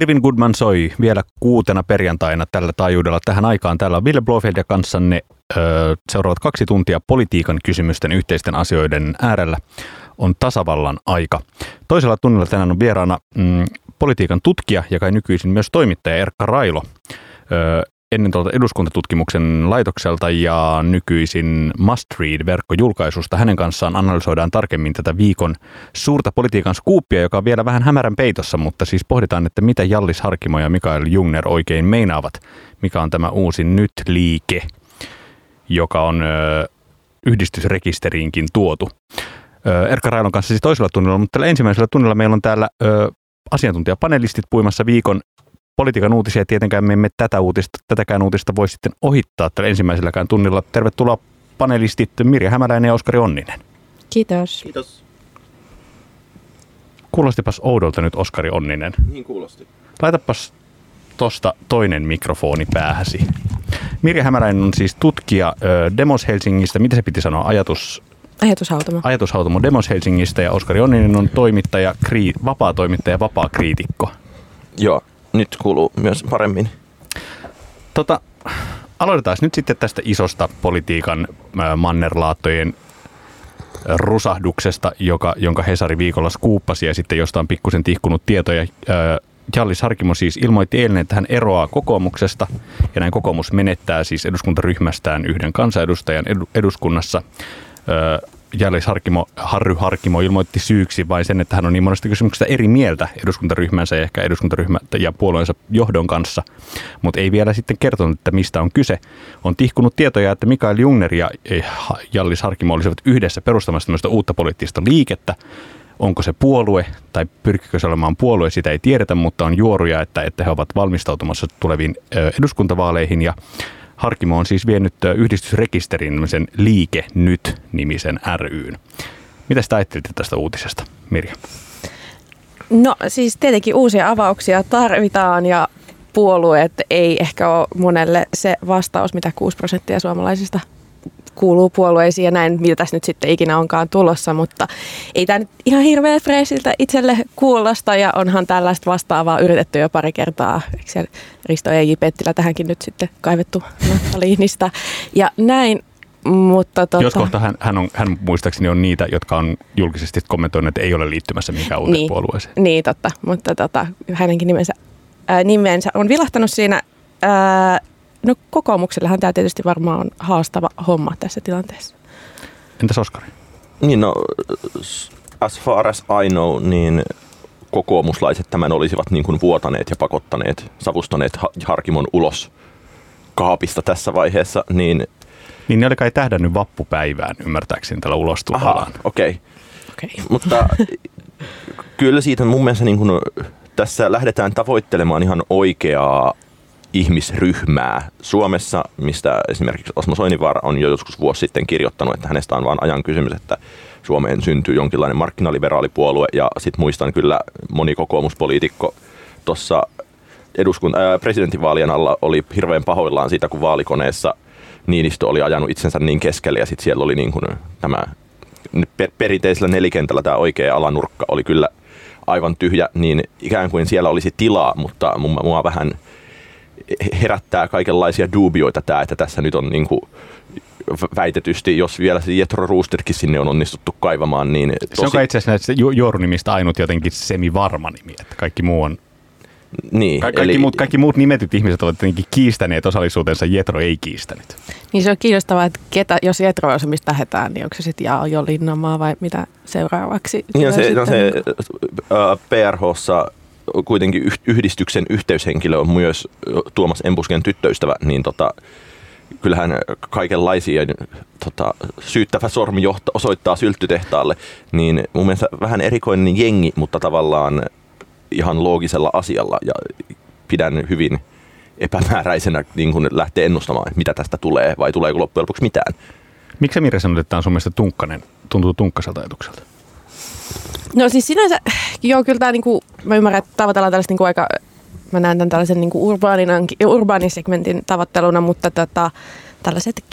Irvin Goodman soi vielä kuutena perjantaina tällä taajuudella tähän aikaan. Täällä on Ville Blofeld ja kanssanne öö, seuraavat kaksi tuntia politiikan kysymysten yhteisten asioiden äärellä on tasavallan aika. Toisella tunnilla tänään on vieraana mm, politiikan tutkija ja kai nykyisin myös toimittaja Erkka Railo. Öö, ennen tuolta eduskuntatutkimuksen laitokselta ja nykyisin Must Read-verkkojulkaisusta. Hänen kanssaan analysoidaan tarkemmin tätä viikon suurta politiikan skuuppia, joka on vielä vähän hämärän peitossa, mutta siis pohditaan, että mitä Jallis Harkimo ja Mikael Jungner oikein meinaavat, mikä on tämä uusi Nyt-liike, joka on ö, yhdistysrekisteriinkin tuotu. Ö, Erkka Railon kanssa siis toisella tunnilla, mutta tällä ensimmäisellä tunnilla meillä on täällä ö, asiantuntijapanelistit puimassa viikon politiikan uutisia. Tietenkään me emme tätä uutista, tätäkään uutista voi sitten ohittaa tällä ensimmäiselläkään tunnilla. Tervetuloa panelistit Mirja Hämäläinen ja Oskari Onninen. Kiitos. Kiitos. Kuulostipas oudolta nyt Oskari Onninen. Niin kuulosti. Laitapas tosta toinen mikrofoni päähäsi. Mirja Hämäläinen on siis tutkija Demos Helsingistä. Mitä se piti sanoa? Ajatus, Ajatushautomo. ajatushautomo Demos Helsingistä ja Oskari Onninen on toimittaja, kri, vapaa toimittaja, vapaa kriitikko. Joo, nyt kuuluu myös paremmin. Tota, aloitetaan nyt sitten tästä isosta politiikan mannerlaattojen rusahduksesta, joka, jonka Hesari viikolla skuuppasi ja sitten josta on pikkusen tihkunut tietoja. Jallis Harkimo siis ilmoitti eilen, että hän eroaa kokoomuksesta ja näin kokoomus menettää siis eduskuntaryhmästään yhden kansanedustajan edu, eduskunnassa. Ö, Jallis Harkimo, Harry Harkimo ilmoitti syyksi vain sen, että hän on niin monesta kysymyksestä eri mieltä eduskuntaryhmänsä ja ehkä eduskuntaryhmä ja puolueensa johdon kanssa, mutta ei vielä sitten kertonut, että mistä on kyse. On tihkunut tietoja, että Mikael Jungner ja eh, Jallis Harkimo olisivat yhdessä perustamassa tämmöistä uutta poliittista liikettä, Onko se puolue tai pyrkikö se olemaan puolue, sitä ei tiedetä, mutta on juoruja, että, että he ovat valmistautumassa tuleviin ö, eduskuntavaaleihin ja Harkimo on siis vienyt yhdistysrekisterin sen Liike Nyt-nimisen ryyn. Mitä ajattelitte tästä uutisesta, Mirja? No siis tietenkin uusia avauksia tarvitaan ja puolueet ei ehkä ole monelle se vastaus, mitä 6 prosenttia suomalaisista kuuluu puolueisiin ja näin, mitä tässä nyt sitten ikinä onkaan tulossa, mutta ei tämä nyt ihan hirveän freesiltä itselle kuulosta ja onhan tällaista vastaavaa yritetty jo pari kertaa. Eikö siellä Risto E.J. Pettilä tähänkin nyt sitten kaivettu naftaliinista ja näin, mutta tota, Jos kohta hän, hän, on, hän muistaakseni on niitä, jotka on julkisesti kommentoinut, että ei ole liittymässä mihinkään uuteen Niin. puolueeseen. Niin, totta. Mutta tota, hänenkin nimensä, ää, nimensä on vilahtanut siinä. Ää, no kokoomuksellahan tämä tietysti varmaan on haastava homma tässä tilanteessa. Entäs Oskari? Niin no, as far as I know, niin kokoomuslaiset tämän olisivat niin kuin vuotaneet ja pakottaneet, savustaneet Ha- Harkimon ulos kaapista tässä vaiheessa, niin Niin ne oli kai tähdännyt vappupäivään, ymmärtääkseni tällä ulostulollaan. okei. Okay. Okei. Mutta kyllä siitä mun mielestä niin kuin, tässä lähdetään tavoittelemaan ihan oikeaa ihmisryhmää Suomessa, mistä esimerkiksi Osmo Soininvaara on jo joskus vuosi sitten kirjoittanut, että hänestä on vain ajan kysymys, että Suomeen syntyy jonkinlainen markkinaliberaalipuolue ja sitten muistan kyllä moni kokoomuspoliitikko tuossa eduskunta, ää, presidentinvaalien alla oli hirveän pahoillaan siitä, kun vaalikoneessa Niinistö oli ajanut itsensä niin keskelle ja sitten siellä oli niin kuin tämä per, perinteisellä nelikentällä tämä oikea alanurkka oli kyllä aivan tyhjä, niin ikään kuin siellä olisi tilaa, mutta mua vähän herättää kaikenlaisia duubioita tämä, että tässä nyt on niin kuin väitetysti, jos vielä se Jetro Roosterkin sinne on onnistuttu kaivamaan, niin Se on itse asiassa näistä ju- juorunimistä ainut jotenkin semi-varma nimi, että kaikki muu on niin, Ka- kaikki, muut, kaikki muut nimetyt ihmiset ovat tietenkin kiistäneet osallisuutensa, Jetro ei kiistänyt. Niin se on kiinnostavaa, että ketä, jos Jetro on se, mistä lähdetään, niin onko se sitten Jao Linnanmaa vai mitä seuraavaksi? Niin tulee se, no sitten? se äh, PRHssa kuitenkin yh- yhdistyksen yhteyshenkilö on myös Tuomas Embusken tyttöystävä, niin tota, kyllähän kaikenlaisia tota, syyttävä sormi johta, osoittaa sylttytehtaalle, niin mun mielestä vähän erikoinen jengi, mutta tavallaan ihan loogisella asialla ja pidän hyvin epämääräisenä niin kun lähtee ennustamaan, mitä tästä tulee vai tuleeko loppujen lopuksi mitään. Miksi Mirja sanoi, että tämä on sun mielestä tunkkanen, tuntuu tunkkaselta ajatukselta? No siis sinänsä, joo kyllä tämä niinku, mä ymmärrän, että tavoitellaan tällaista niinku aika, mä näen tämän tällaisen niinku urbaanisegmentin tavoitteluna, mutta tota, tällaiset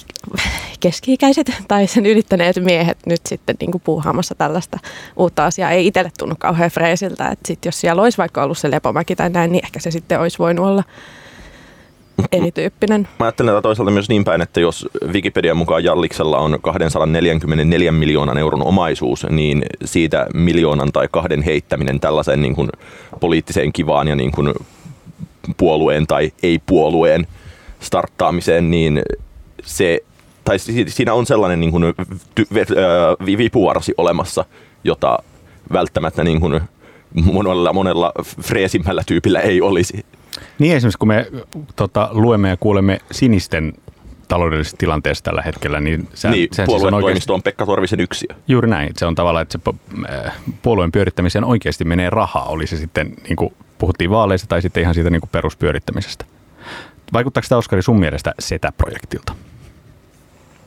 keski-ikäiset tai sen ylittäneet miehet nyt sitten niin kuin puuhaamassa tällaista uutta asiaa. Ei itselle tunnu kauhean freesiltä, että sit jos siellä olisi vaikka ollut se lepomäki tai näin, niin ehkä se sitten olisi voinut olla erityyppinen. Mä ajattelen tätä toisaalta myös niin päin, että jos Wikipedian mukaan Jalliksella on 244 miljoonan euron omaisuus, niin siitä miljoonan tai kahden heittäminen tällaiseen niin kuin poliittiseen kivaan ja niin kuin puolueen tai ei-puolueen starttaamiseen, niin se, tai siinä on sellainen niin kuin vipuvarsi olemassa, jota välttämättä niin kuin monella, monella freesimmällä tyypillä ei olisi. Niin esimerkiksi kun me tota, luemme ja kuulemme sinisten taloudellisesta tilanteesta tällä hetkellä, niin, se, niin se, puolueen on, oikeasti, on Pekka Torvisen yksi. Juuri näin. Se on tavallaan, että se äh, puolueen pyörittämiseen oikeasti menee rahaa, oli se sitten, niin kuin puhuttiin vaaleista tai sitten ihan siitä niin kuin peruspyörittämisestä. Vaikuttaako tämä Oskari sun mielestä SETA-projektilta?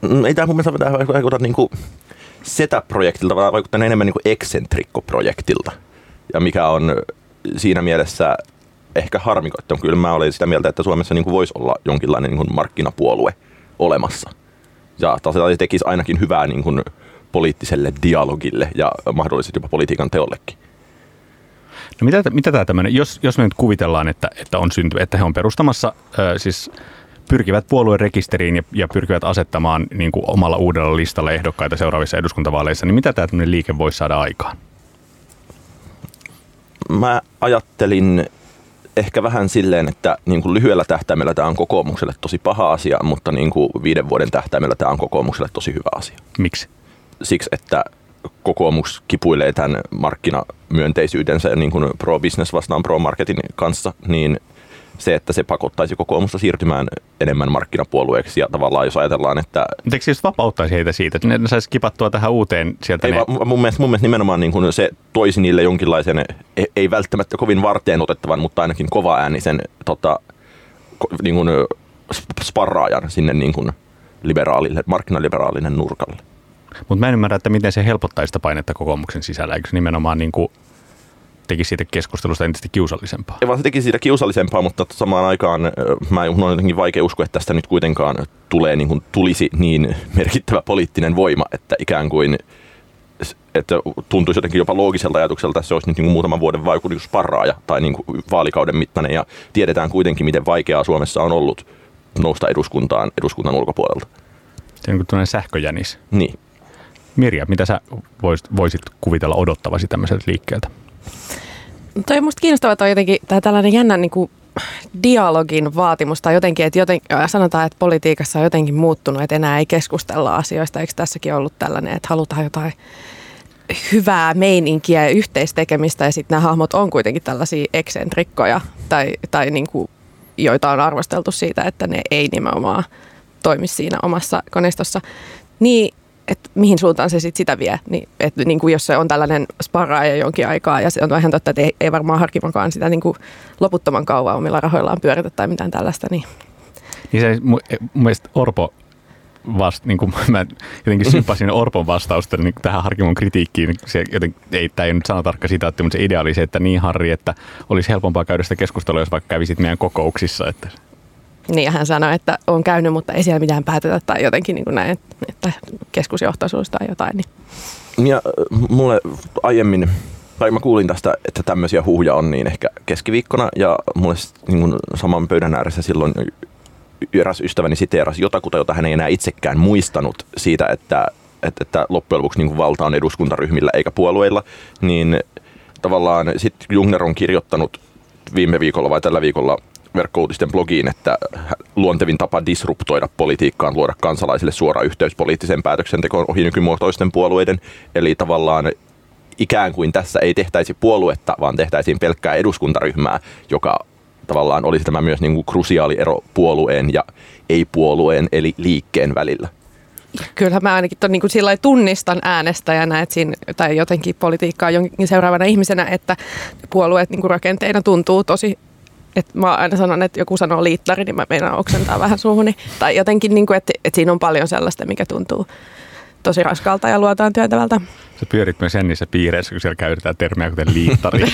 Mm, ei tämä mun mielestä vaikuta niin kuin SETA-projektilta, vaan vaikuttaa enemmän niin kuin eksentrikko-projektilta. Ja mikä on siinä mielessä ehkä harmikoittanut. Kyllä mä olen sitä mieltä, että Suomessa niin kuin voisi olla jonkinlainen niin kuin markkinapuolue olemassa. Ja se tekisi ainakin hyvää niin kuin poliittiselle dialogille ja mahdollisesti jopa politiikan teollekin. No mitä, mitä tämä tämmöinen, jos, jos me nyt kuvitellaan, että, että, on synty, että he on perustamassa, äh, siis pyrkivät puolueen rekisteriin ja, ja pyrkivät asettamaan niin kuin omalla uudella listalla ehdokkaita seuraavissa eduskuntavaaleissa, niin mitä tämä tämmöinen liike voisi saada aikaan? Mä ajattelin ehkä vähän silleen, että niin kuin lyhyellä tähtäimellä tämä on kokoomukselle tosi paha asia, mutta niin kuin viiden vuoden tähtäimellä tämä on kokoomukselle tosi hyvä asia. Miksi? Siksi, että kokoomus kipuilee tämän markkinamyönteisyytensä niin kuin pro-business vastaan pro-marketin kanssa, niin se, että se pakottaisi kokoomusta siirtymään enemmän markkinapuolueeksi ja tavallaan jos ajatellaan, että... Eikö just vapauttaisi heitä siitä, että ne saisi kipattua tähän uuteen sieltä? Ei, ne... mun, mielestä, mun mielestä nimenomaan niin kuin se toisi niille jonkinlaisen, ei välttämättä kovin varteen otettavan, mutta ainakin kova äänisen tota, niin kuin sparraajan sinne niin kuin liberaalille, markkinaliberaalinen nurkalle. Mutta mä en ymmärrä, että miten se helpottaisi sitä painetta kokoomuksen sisällä. Eikö se nimenomaan niin kuin teki siitä keskustelusta entistä kiusallisempaa. Ei vaan se teki siitä kiusallisempaa, mutta samaan aikaan mä on jotenkin vaikea uskoa, että tästä nyt kuitenkaan tulee niin kuin, tulisi niin merkittävä poliittinen voima, että ikään kuin että tuntuisi jotenkin jopa loogiselta ajatukselta, että se olisi nyt niin kuin muutaman vuoden vaikutusparraaja tai niin kuin vaalikauden mittainen ja tiedetään kuitenkin, miten vaikeaa Suomessa on ollut nousta eduskuntaan eduskunnan ulkopuolelta. Se on kuin sähköjänis. Niin. Mirja, mitä sä voisit, voisit kuvitella odottavasi tämmöiseltä liikkeeltä? Toi on musta kiinnostavaa toi jotenkin, tämä tällainen jännä niin kuin dialogin vaatimus tai jotenkin, että joten, sanotaan, että politiikassa on jotenkin muuttunut, että enää ei keskustella asioista. Eikö tässäkin ollut tällainen, että halutaan jotain hyvää meininkiä ja yhteistekemistä ja sitten nämä hahmot on kuitenkin tällaisia eksentrikkoja tai, tai niin kuin, joita on arvosteltu siitä, että ne ei nimenomaan toimi siinä omassa koneistossa. Niin että mihin suuntaan se sit sitä vie. Niin, että niin kuin jos se on tällainen sparaaja jonkin aikaa ja se on ihan totta, että ei, ei varmaan harkimakaan sitä niin kuin loputtoman kauan omilla rahoillaan pyöritä tai mitään tällaista. Niin, niin se mun mielestä Orpo vast, niin kuin mä jotenkin sympasin Orpon vastausta niin tähän Harkimon kritiikkiin. Se joten, ei, tämä ei nyt sano tarkka sitä, mutta se idea oli se, että niin Harri, että olisi helpompaa käydä sitä keskustelua, jos vaikka kävisit meidän kokouksissa. Että niin hän sanoi, että on käynyt, mutta ei siellä mitään päätetä tai jotenkin niin kuin näin, että keskusjohtoisuus tai jotain. Niin. Ja mulle aiemmin, tai mä kuulin tästä, että tämmöisiä huhuja on niin ehkä keskiviikkona ja mulle niin kuin saman pöydän ääressä silloin eräs ystäväni siteerasi jotakuta, jota hän ei enää itsekään muistanut siitä, että, että, että loppujen lopuksi niin kuin valta on eduskuntaryhmillä eikä puolueilla, niin tavallaan sitten Jungner on kirjoittanut viime viikolla vai tällä viikolla verkkouutisten blogiin, että luontevin tapa disruptoida politiikkaan, luoda kansalaisille suora yhteys poliittiseen päätöksentekoon ohi nykymuotoisten puolueiden. Eli tavallaan ikään kuin tässä ei tehtäisi puoluetta, vaan tehtäisiin pelkkää eduskuntaryhmää, joka tavallaan olisi tämä myös niin kuin krusiaali ero puolueen ja ei-puolueen eli liikkeen välillä. Kyllä mä ainakin ton, niin kuin sillä tunnistan äänestäjänä että siinä, tai jotenkin politiikkaa jonkin seuraavana ihmisenä, että puolueet niin kuin rakenteina tuntuu tosi et mä aina sanon, että joku sanoo liittari, niin mä meinaan oksentaa vähän suuhuni. Tai jotenkin, niin kuin, että, että siinä on paljon sellaista, mikä tuntuu tosi raskalta ja luotaan työtävältä. Sä pyörit myös niissä piireissä, kun siellä käytetään termiä kuten liittari.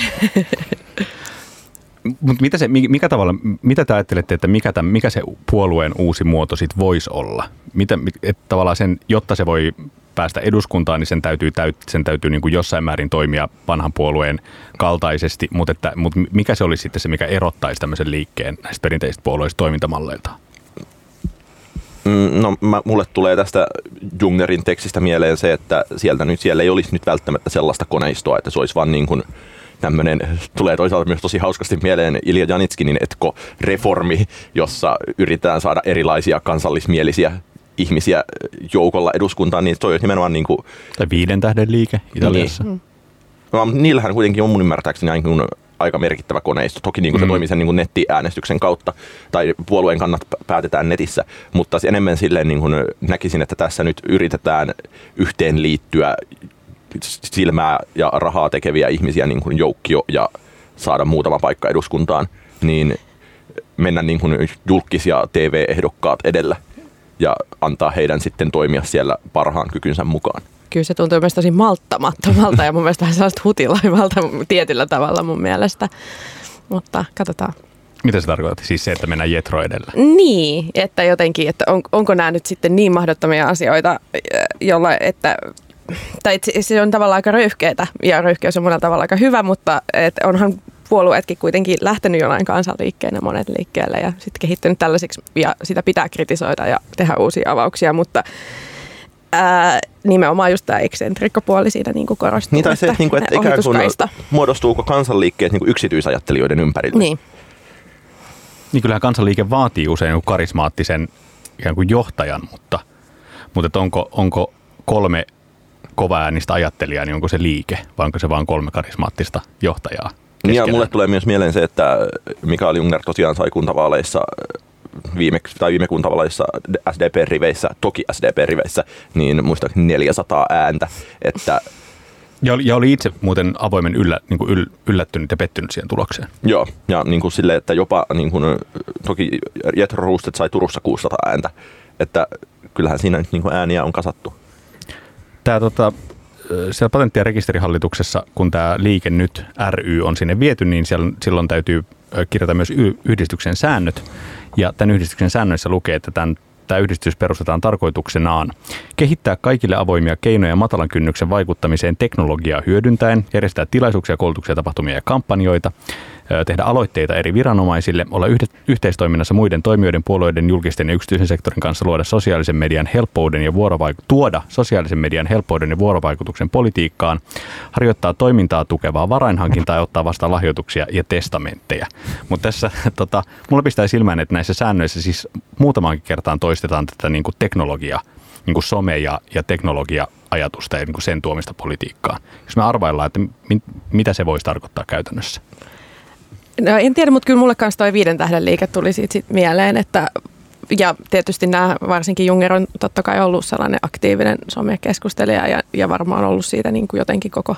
Mutta mitä, se, mikä tavalla, mitä te ajattelette, että mikä, tämän, mikä se puolueen uusi muoto sitten voisi olla? Mitä, että tavallaan sen, jotta se voi päästä eduskuntaan, niin sen täytyy, sen täytyy niin kuin jossain määrin toimia vanhan puolueen kaltaisesti, mutta, että, mutta mikä se olisi sitten se, mikä erottaisi tämmöisen liikkeen näistä perinteisistä puolueista toimintamalleilta? Mm, no mä, mulle tulee tästä Jungnerin tekstistä mieleen se, että sieltä nyt siellä ei olisi nyt välttämättä sellaista koneistoa, että se olisi vaan niin kuin tämmöinen, tulee toisaalta myös tosi hauskasti mieleen Ilja Janitskinin etko-reformi, jossa yritetään saada erilaisia kansallismielisiä ihmisiä joukolla eduskuntaan, niin toi on nimenomaan niin kuin... Tai viiden tähden liike Italiassa. Niin. Mm. Niillähän kuitenkin on mun ymmärtääkseni niin kuin aika merkittävä koneisto. Toki niin kuin se mm. toimii sen niin kuin nettiäänestyksen kautta, tai puolueen kannat päätetään netissä, mutta enemmän silleen niin kuin näkisin, että tässä nyt yritetään yhteen liittyä silmää ja rahaa tekeviä ihmisiä niin kuin joukkio ja saada muutama paikka eduskuntaan, niin mennä niin kuin julkisia TV-ehdokkaat edellä ja antaa heidän sitten toimia siellä parhaan kykynsä mukaan. Kyllä se tuntuu myös tosi malttamattomalta ja mun mielestä vähän sellaista hutilaimalta tietyllä tavalla mun mielestä. Mutta katsotaan. Mitä se tarkoittaa? Siis se, että mennään jetro edellä? Niin, että jotenkin, että on, onko nämä nyt sitten niin mahdottomia asioita, jolla, että tai se on tavallaan aika röyhkeetä ja röyhkeys on monella tavalla aika hyvä, mutta et onhan puolueetkin kuitenkin lähtenyt jonain kansanliikkeenä monet liikkeelle ja sitten kehittynyt tällaisiksi ja sitä pitää kritisoida ja tehdä uusia avauksia, mutta ää, nimenomaan just tämä eksentrikkopuoli siinä niin korostuu. Niin tai se, että, niin kuin, että ikään kuin muodostuuko kansanliikkeet niin yksityisajattelijoiden ympärille. Niin. Niin kyllähän kansanliike vaatii usein karismaattisen ikään kuin johtajan, mutta, mutta onko, onko kolme kovaäänistä ajattelijaa, niin onko se liike vai onko se vain kolme karismaattista johtajaa? Keskenään? Ja mulle tulee myös mieleen se, että Mikael Jungner tosiaan sai kuntavaaleissa viime, tai viime kuntavaaleissa SDP-riveissä, toki SDP-riveissä, niin muistaakseni 400 ääntä, että ja oli, ja oli itse muuten avoimen yllä, niin kuin yl, yllättynyt ja pettynyt siihen tulokseen. Joo, ja niin kuin sille, että jopa niin kuin, toki Jetro Roostet sai Turussa 600 ääntä, että kyllähän siinä nyt niin kuin ääniä on kasattu. Tämä tota, siellä patentti- ja rekisterihallituksessa, kun tämä liike nyt ry on sinne viety, niin siellä, silloin täytyy kirjata myös yhdistyksen säännöt. Ja tämän yhdistyksen säännöissä lukee, että tämän tämä yhdistys perustetaan tarkoituksenaan kehittää kaikille avoimia keinoja matalan kynnyksen vaikuttamiseen teknologiaa hyödyntäen, järjestää tilaisuuksia, koulutuksia, tapahtumia ja kampanjoita, tehdä aloitteita eri viranomaisille, olla yhteistoiminnassa muiden toimijoiden, puolueiden, julkisten ja yksityisen sektorin kanssa luoda sosiaalisen median helppouden ja vuorovaik- tuoda sosiaalisen median helppouden ja vuorovaikutuksen politiikkaan, harjoittaa toimintaa tukevaa varainhankintaa ja ottaa vastaan lahjoituksia ja testamentteja. Mutta tässä tota, mulla pistää silmään, että näissä säännöissä siis muutamaankin kertaan toistetaan tätä niin kuin teknologia, niin kuin some- ja, ja teknologia-ajatusta ja niin kuin sen tuomista politiikkaan. Jos me arvaillaan, että mit, mitä se voisi tarkoittaa käytännössä? No, en tiedä, mutta kyllä mulle kanssa toi viiden tähden liike tuli siitä sit mieleen, että ja tietysti nämä, varsinkin Junger on totta kai ollut sellainen aktiivinen somekeskustelija ja, ja varmaan ollut siitä niin kuin jotenkin koko,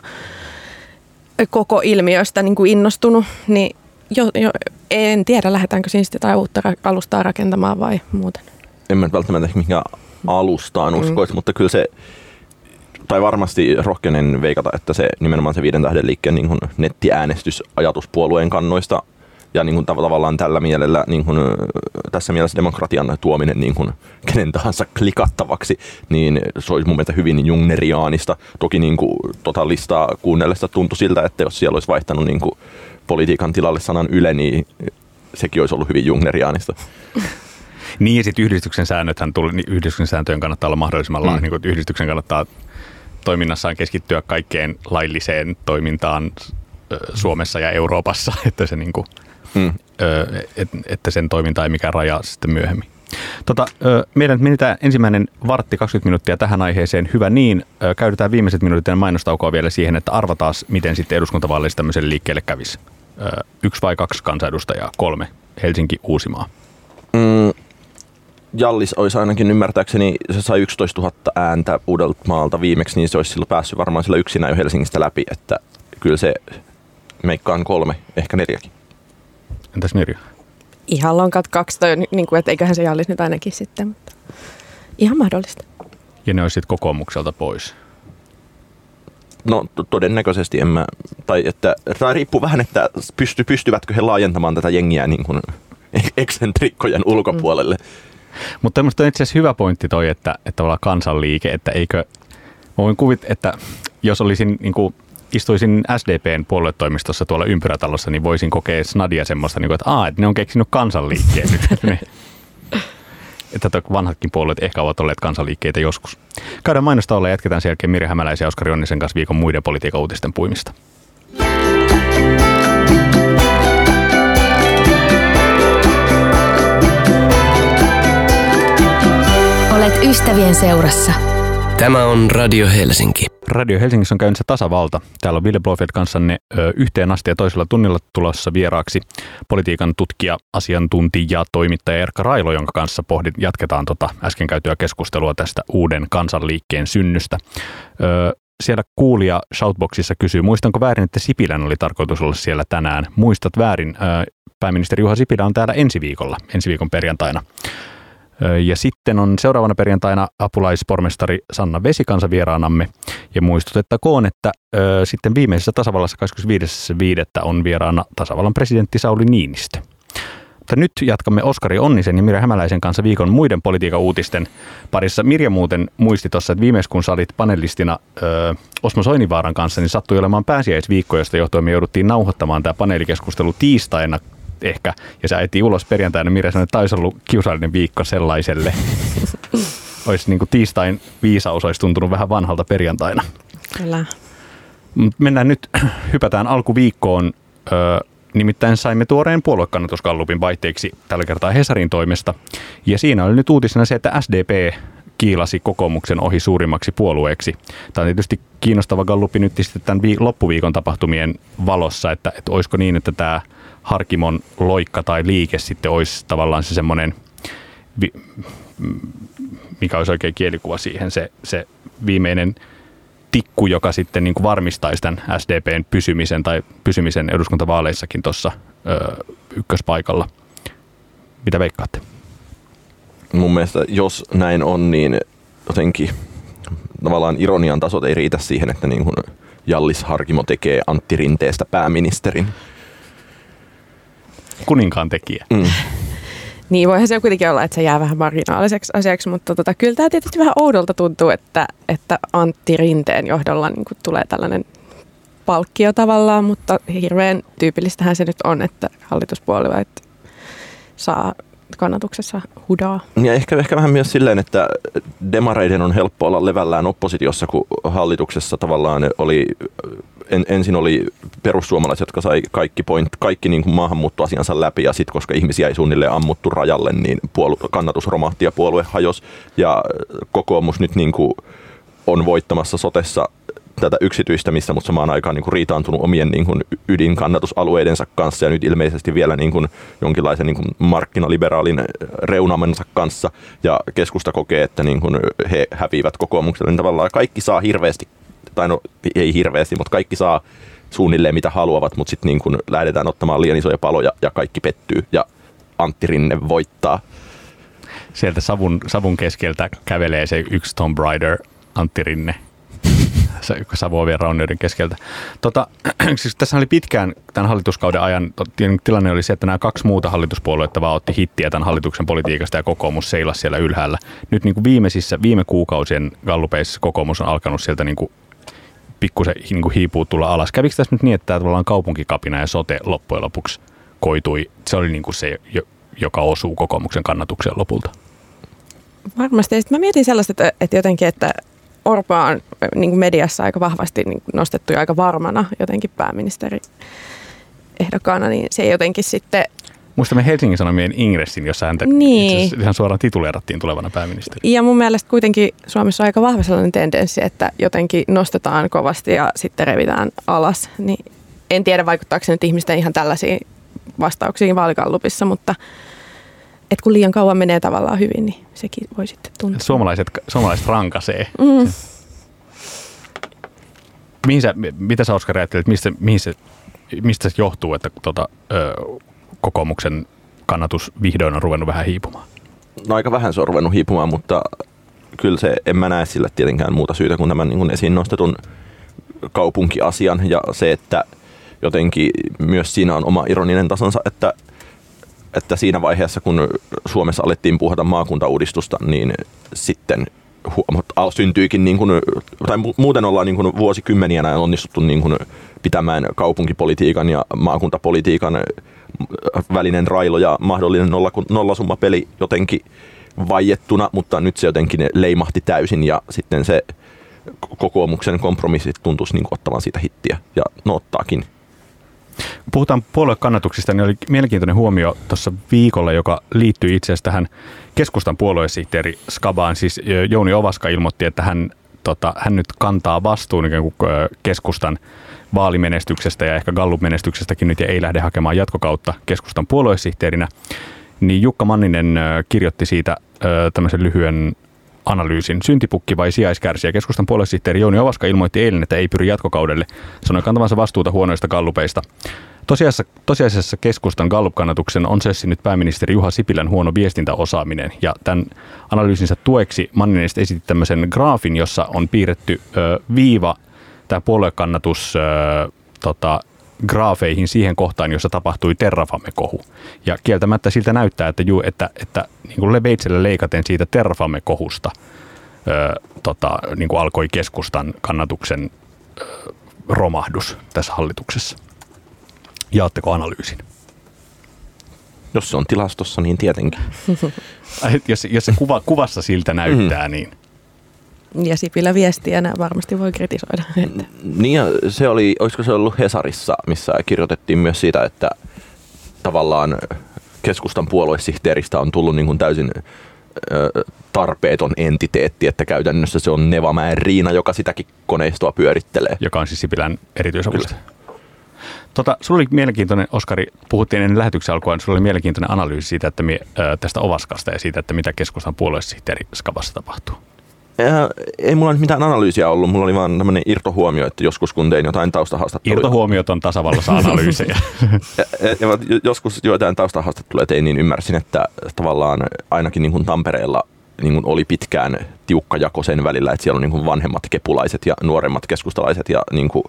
koko ilmiöstä niin kuin innostunut, niin jo, jo, en tiedä, lähdetäänkö siinä sitten jotain uutta alustaa rakentamaan vai muuten. En mä välttämättä mihinkään alustaan uskoisi, mm. mutta kyllä se tai varmasti rohkenen veikata, että se nimenomaan se viiden tähden liikkeen niin nettiäänestys ajatuspuolueen kannoista ja niin kuin tavallaan tällä mielellä, niin kuin, tässä mielessä demokratian tuominen niin kuin, kenen tahansa klikattavaksi, niin se olisi mun mielestä hyvin jungneriaanista. Toki niin kuin, tota listaa kuunnellessa tuntui siltä, että jos siellä olisi vaihtanut niin kuin, politiikan tilalle sanan Yle, niin sekin olisi ollut hyvin jungneriaanista. Niin ja sitten yhdistyksen säännöthän tuli, niin yhdistyksen sääntöjen kannattaa olla mahdollisimman mm. niin kuin, yhdistyksen kannattaa toiminnassaan keskittyä kaikkeen lailliseen toimintaan Suomessa ja Euroopassa, että, se niin kuin, mm. että sen toiminta ei mikään rajaa sitten myöhemmin. Tota, meidän menetään ensimmäinen vartti 20 minuuttia tähän aiheeseen. Hyvä niin. Käytetään viimeiset minuutit mainostaukoa vielä siihen, että arvataan, miten sitten eduskuntavaaleissa tämmöiselle liikkeelle kävisi. Yksi vai kaksi kansanedustajaa, kolme. Helsinki, Uusimaa. Mm, Jallis olisi ainakin ymmärtääkseni, se sai 11 000 ääntä Uudeltamaalta viimeksi, niin se olisi silloin päässyt varmaan sillä yksinään jo Helsingistä läpi, että kyllä se meikkaan kolme, ehkä neljäkin. Entäs Mirja? Ihan lonkat kaksi, toi, niin kuin, että eiköhän se Jallis nyt ainakin sitten, mutta ihan mahdollista. Ja ne olisi sitten kokoomukselta pois? No todennäköisesti en mä tai että tai riippuu vähän, että pysty, pystyvätkö he laajentamaan tätä jengiä niin kuin eksentrikkojen ulkopuolelle. Mm. Mutta tämmöistä on itse asiassa hyvä pointti toi, että, että tavallaan kansanliike, että eikö, voin kuvit, että jos olisin niin kuin, istuisin SDPn puoluetoimistossa tuolla ympyrätalossa, niin voisin kokea snadia semmoista, niin kuin, että, Aa, että ne on keksinyt kansanliikkeen nyt. että vanhatkin puolueet ehkä ovat olleet kansanliikkeitä joskus. Käydään mainosta olla ja jatketaan sen jälkeen Mirja Hämäläisen ja Oskari Onnisen kanssa viikon muiden politiikan uutisten puimista. Olet ystävien seurassa. Tämä on Radio Helsinki. Radio Helsingissä on käynnissä tasavalta. Täällä on Ville Blofeld kanssanne ö, yhteen asti ja toisella tunnilla tulossa vieraaksi politiikan tutkija, asiantuntija, toimittaja Erkka Railo, jonka kanssa pohdit, jatketaan tota äsken käytyä keskustelua tästä uuden kansanliikkeen synnystä. Ö, siellä kuulija Shoutboxissa kysyy, muistanko väärin, että Sipilän oli tarkoitus olla siellä tänään. Muistat väärin, pääministeri Juha Sipilä on täällä ensi viikolla, ensi viikon perjantaina. Ja sitten on seuraavana perjantaina apulaispormestari Sanna Vesikansa vieraanamme. Ja muistutettakoon, että ö, sitten viimeisessä tasavallassa 25.5. on vieraana tasavallan presidentti Sauli Niinistö. Mutta nyt jatkamme Oskari Onnisen ja Mirja Hämäläisen kanssa viikon muiden politiikan uutisten parissa. Mirja muuten muisti tuossa, että viimeis kun sä olit panelistina ö, Osmo Soinivaaran kanssa, niin sattui olemaan pääsiäisviikko, josta johtuen me jouduttiin nauhoittamaan tämä paneelikeskustelu tiistaina ehkä, ja sä äiti ulos perjantaina, Mirja sanoi, että taisi ollut kiusallinen viikko sellaiselle. olisi niin kuin tiistain viisaus olisi tuntunut vähän vanhalta perjantaina. Kyllä. Mennään nyt, hypätään alkuviikkoon. Ö, nimittäin saimme tuoreen puoluekannatuskallupin vaihteeksi tällä kertaa Hesarin toimesta. Ja siinä oli nyt uutisena se, että SDP kiilasi kokoomuksen ohi suurimmaksi puolueeksi. Tämä on tietysti kiinnostava gallupi nyt sitten tämän loppuviikon tapahtumien valossa, että, että olisiko niin, että tämä Harkimon loikka tai liike sitten olisi tavallaan se semmoinen, mikä olisi oikein kielikuva siihen, se, se viimeinen tikku, joka sitten niin kuin varmistaisi tämän SDPn pysymisen tai pysymisen eduskuntavaaleissakin tuossa ykköspaikalla. Mitä veikkaatte? Mun mielestä jos näin on, niin jotenkin tavallaan ironian tasot ei riitä siihen, että niin kuin Jallis Harkimo tekee Antti Rinteestä pääministerin kuninkaan tekijä. Mm. Niin, voihan se kuitenkin olla, että se jää vähän marginaaliseksi asiaksi, mutta tota, kyllä tämä tietysti vähän oudolta tuntuu, että, että Antti Rinteen johdolla niin tulee tällainen palkkio tavallaan, mutta hirveän tyypillistähän se nyt on, että hallituspuolueet saa kannatuksessa hudaa. Ja ehkä, ehkä vähän myös silleen, että demareiden on helppo olla levällään oppositiossa, kun hallituksessa tavallaan oli en, ensin oli perussuomalaiset, jotka sai kaikki, point, kaikki niin kuin maahanmuuttoasiansa läpi ja sitten koska ihmisiä ei suunnilleen ammuttu rajalle, niin puolu- kannatus romahti ja puolue hajosi. Ja kokoomus nyt niin kuin on voittamassa sotessa tätä yksityistämistä, mutta samaan aikaan niin kuin riitaantunut omien niin kuin ydinkannatusalueidensa kanssa ja nyt ilmeisesti vielä niin kuin jonkinlaisen niin kuin markkinaliberaalin reunamensa kanssa. Ja keskusta kokee, että niin kuin he häviivät kokoomukselle. Niin tavallaan kaikki saa hirveästi tai no ei hirveästi, mutta kaikki saa suunnilleen mitä haluavat, mutta sitten niin kun lähdetään ottamaan liian isoja paloja ja kaikki pettyy ja Antti Rinne voittaa. Sieltä savun, savun keskeltä kävelee se yksi Tom Brider, Antti Rinne, Savoavien raunioiden keskeltä. Tota, siis tässä oli pitkään tämän hallituskauden ajan, tilanne oli se, että nämä kaksi muuta hallituspuoluetta vaan otti hittiä tämän hallituksen politiikasta ja kokoomus seilasi siellä ylhäällä. Nyt niin kuin viimeisissä, viime kuukausien gallupeissa kokoomus on alkanut sieltä niin kuin pikkusen niin kuin hiipuu tulla alas. Kävikö tässä nyt niin, että tämä kaupunkikapina ja sote loppujen lopuksi koitui, se oli niin kuin se, joka osuu kokoomuksen kannatukseen lopulta? Varmasti. Sitten mä mietin sellaista, että, että jotenkin, että Orpa on niin kuin mediassa aika vahvasti niin nostettu ja aika varmana jotenkin pääministeri ehdokkaana, niin se jotenkin sitten Muistamme Helsingin Sanomien ingressin, jossa häntä niin. ihan suoraan tituleerattiin tulevana pääministeri. Ja mun mielestä kuitenkin Suomessa on aika vahva sellainen tendenssi, että jotenkin nostetaan kovasti ja sitten revitään alas. Niin en tiedä, vaikuttaako se nyt ihmisten ihan tällaisiin vastauksiin vaalikallupissa, mutta et kun liian kauan menee tavallaan hyvin, niin sekin voi sitten tuntua. Suomalaiset, suomalaiset rankasee. Mm. Mihin sä, mitä sä Oskar ajattelet, mistä, mihin se, mistä se johtuu, että tota, ö, kokoomuksen kannatus vihdoin on ruvennut vähän hiipumaan? No aika vähän se on ruvennut hiipumaan, mutta kyllä se, en mä näe sille tietenkään muuta syytä kuin tämän niin kuin esiin nostetun kaupunkiasian ja se, että jotenkin myös siinä on oma ironinen tasonsa, että, että siinä vaiheessa, kun Suomessa alettiin puhata maakuntauudistusta, niin sitten syntyikin, niin kuin, tai muuten ollaan niin kuin vuosikymmeniä näin onnistuttu niin kuin pitämään kaupunkipolitiikan ja maakuntapolitiikan välinen railo ja mahdollinen nolla, nollasummapeli jotenkin vaiettuna, mutta nyt se jotenkin leimahti täysin ja sitten se kokoomuksen kompromissit tuntuisi niin ottavan siitä hittiä ja no ottaakin. Puhutaan puoluekannatuksista, niin oli mielenkiintoinen huomio tuossa viikolla, joka liittyy itse asiassa tähän keskustan puoluesihteeri Skabaan. Siis Jouni Ovaska ilmoitti, että hän, tota, hän nyt kantaa vastuun ikään kuin keskustan vaalimenestyksestä ja ehkä Gallup-menestyksestäkin nyt ja ei lähde hakemaan jatkokautta keskustan puoluesihteerinä. Niin Jukka Manninen kirjoitti siitä tämmöisen lyhyen analyysin. Syntipukki vai sijaiskärsijä? Keskustan puoluesihteeri Jouni Ovaska ilmoitti eilen, että ei pyri jatkokaudelle. Sanoi kantavansa vastuuta huonoista gallupeista. Tosiasiassa, tosiasiassa keskustan gallup-kannatuksen on sessinyt pääministeri Juha Sipilän huono viestintäosaaminen. Ja tämän analyysinsä tueksi Manninen esitti tämmöisen graafin, jossa on piirretty ö, viiva tämä puoluekannatus ö, tota, graafeihin siihen kohtaan, jossa tapahtui Terrafame-kohu. Ja kieltämättä siltä näyttää, että, ju, että, että niin kuin Lebeitselle leikaten siitä Terrafame-kohusta tota, niin kuin alkoi keskustan kannatuksen ö, romahdus tässä hallituksessa. Jaatteko analyysin? Jos se on tilastossa, niin tietenkin. jos, jos se kuva, kuvassa siltä näyttää, mm. niin – ja Sipilä viestijänä varmasti voi kritisoida. Että. Niin ja se oli, olisiko se ollut Hesarissa, missä kirjoitettiin myös siitä, että tavallaan keskustan puoluesihteeristä on tullut niin kuin täysin tarpeeton entiteetti, että käytännössä se on Nevamäen Riina, joka sitäkin koneistoa pyörittelee. Joka on siis Sipilän erityisavustaja. Tota, sulla oli mielenkiintoinen, Oskari, puhuttiin ennen lähetyksen alkua, sulla oli mielenkiintoinen analyysi siitä, että me, tästä Ovaskasta ja siitä, että mitä keskustan puoluesihteeri Skavassa tapahtuu. Ei mulla nyt mitään analyysiä ollut, mulla oli vaan tämmöinen irtohuomio, että joskus kun tein jotain taustahaastatteluja. Irtohuomiot on tasavallassa analyysejä. ja, ja, ja, joskus joitain taustahaastatteluja tein, niin ymmärsin, että tavallaan ainakin niin kuin Tampereella niin kuin oli pitkään tiukka jako sen välillä, että siellä on niin kuin vanhemmat kepulaiset ja nuoremmat keskustalaiset ja niin kuin,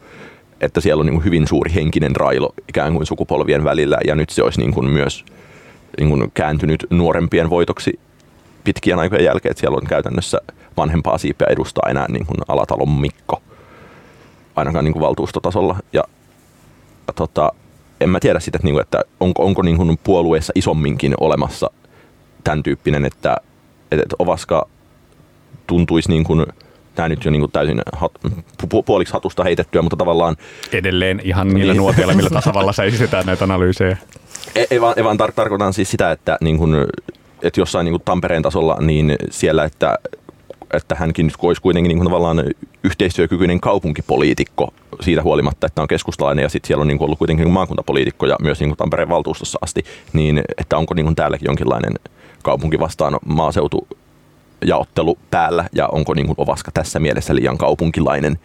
että siellä on niin kuin hyvin suuri henkinen railo ikään kuin sukupolvien välillä ja nyt se olisi niin kuin myös niin kuin kääntynyt nuorempien voitoksi pitkien aikojen jälkeen, että siellä on käytännössä vanhempaa siipeä edustaa enää niin kuin Alatalon Mikko, ainakaan niin kuin valtuustotasolla. Ja, ja tota, en mä tiedä sitten, että, niin kuin, että onko, onko niin kuin puolueessa isomminkin olemassa tämän tyyppinen, että, että Ovaska tuntuisi niin kuin, tämä nyt jo niin kuin täysin hat, pu, puoliksi hatusta heitettyä, mutta tavallaan... Edelleen ihan niillä niin. nuotilla, millä tasavallassa esitetään näitä analyysejä. Ei, ei vaan, ei vaan tar- tarkoitan siis sitä, että niin kuin, että jossain niin kuin Tampereen tasolla, niin siellä, että, että hänkin olisi kuitenkin niin kuin tavallaan yhteistyökykyinen kaupunkipoliitikko siitä huolimatta, että on keskustalainen ja sitten siellä on niin kuin ollut kuitenkin maakuntapoliitikko ja myös niin kuin Tampereen valtuustossa asti, niin että onko niin kuin täälläkin jonkinlainen kaupunki vastaan maaseutu jaottelu päällä ja onko niin kuin Ovaska tässä mielessä liian kaupunkilainen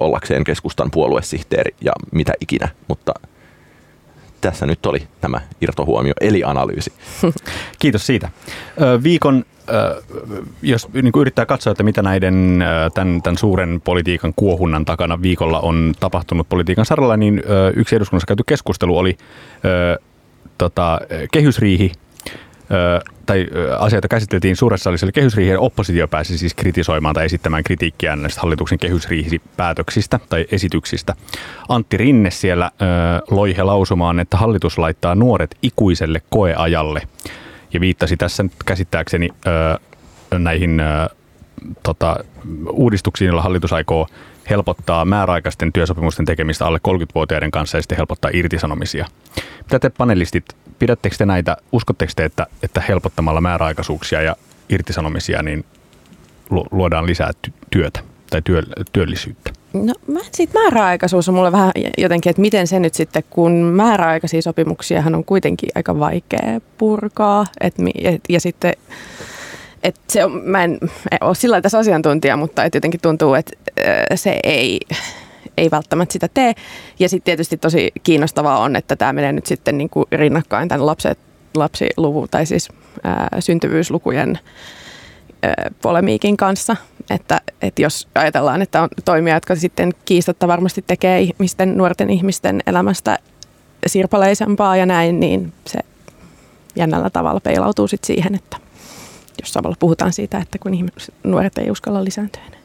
ollakseen keskustan puoluesihteeri ja mitä ikinä, mutta – tässä nyt oli tämä irtohuomio eli analyysi. Kiitos siitä. Viikon jos niin yrittää katsoa, että mitä näiden tämän, tämän suuren politiikan kuohunnan takana viikolla on tapahtunut politiikan saralla, niin yksi eduskunnassa käyty keskustelu oli tota, kehysriihi tai asioita käsiteltiin suuressa salissa, eli kehysriihen oppositio pääsi siis kritisoimaan tai esittämään kritiikkiä näistä hallituksen kehysriihipäätöksistä tai esityksistä. Antti Rinne siellä ö, loi he lausumaan, että hallitus laittaa nuoret ikuiselle koeajalle ja viittasi tässä nyt käsittääkseni näihin tota, uudistuksiin, joilla hallitus aikoo helpottaa määräaikaisten työsopimusten tekemistä alle 30-vuotiaiden kanssa ja sitten helpottaa irtisanomisia. Mitä te panelistit, pidättekö te näitä, uskotteko te, että, että helpottamalla määräaikaisuuksia ja irtisanomisia niin luodaan lisää työtä tai työ, työllisyyttä? No mä, siitä määräaikaisuus on mulle vähän jotenkin, että miten se nyt sitten, kun määräaikaisia sopimuksiahan on kuitenkin aika vaikea purkaa, et, et, ja sitten et se on, mä en ole sillä tässä asiantuntija, mutta et jotenkin tuntuu, että se ei, ei välttämättä sitä tee. Ja sitten tietysti tosi kiinnostavaa on, että tämä menee nyt sitten niin kuin rinnakkain tämän lapset, lapsiluvun tai siis ää, syntyvyyslukujen polemiikin kanssa, että, että jos ajatellaan, että on toimia, jotka sitten kiistatta varmasti tekee ihmisten, nuorten ihmisten elämästä sirpaleisempaa ja näin, niin se jännällä tavalla peilautuu sitten siihen, että jos samalla puhutaan siitä, että kun ihmiset, nuoret ei uskalla lisääntyä.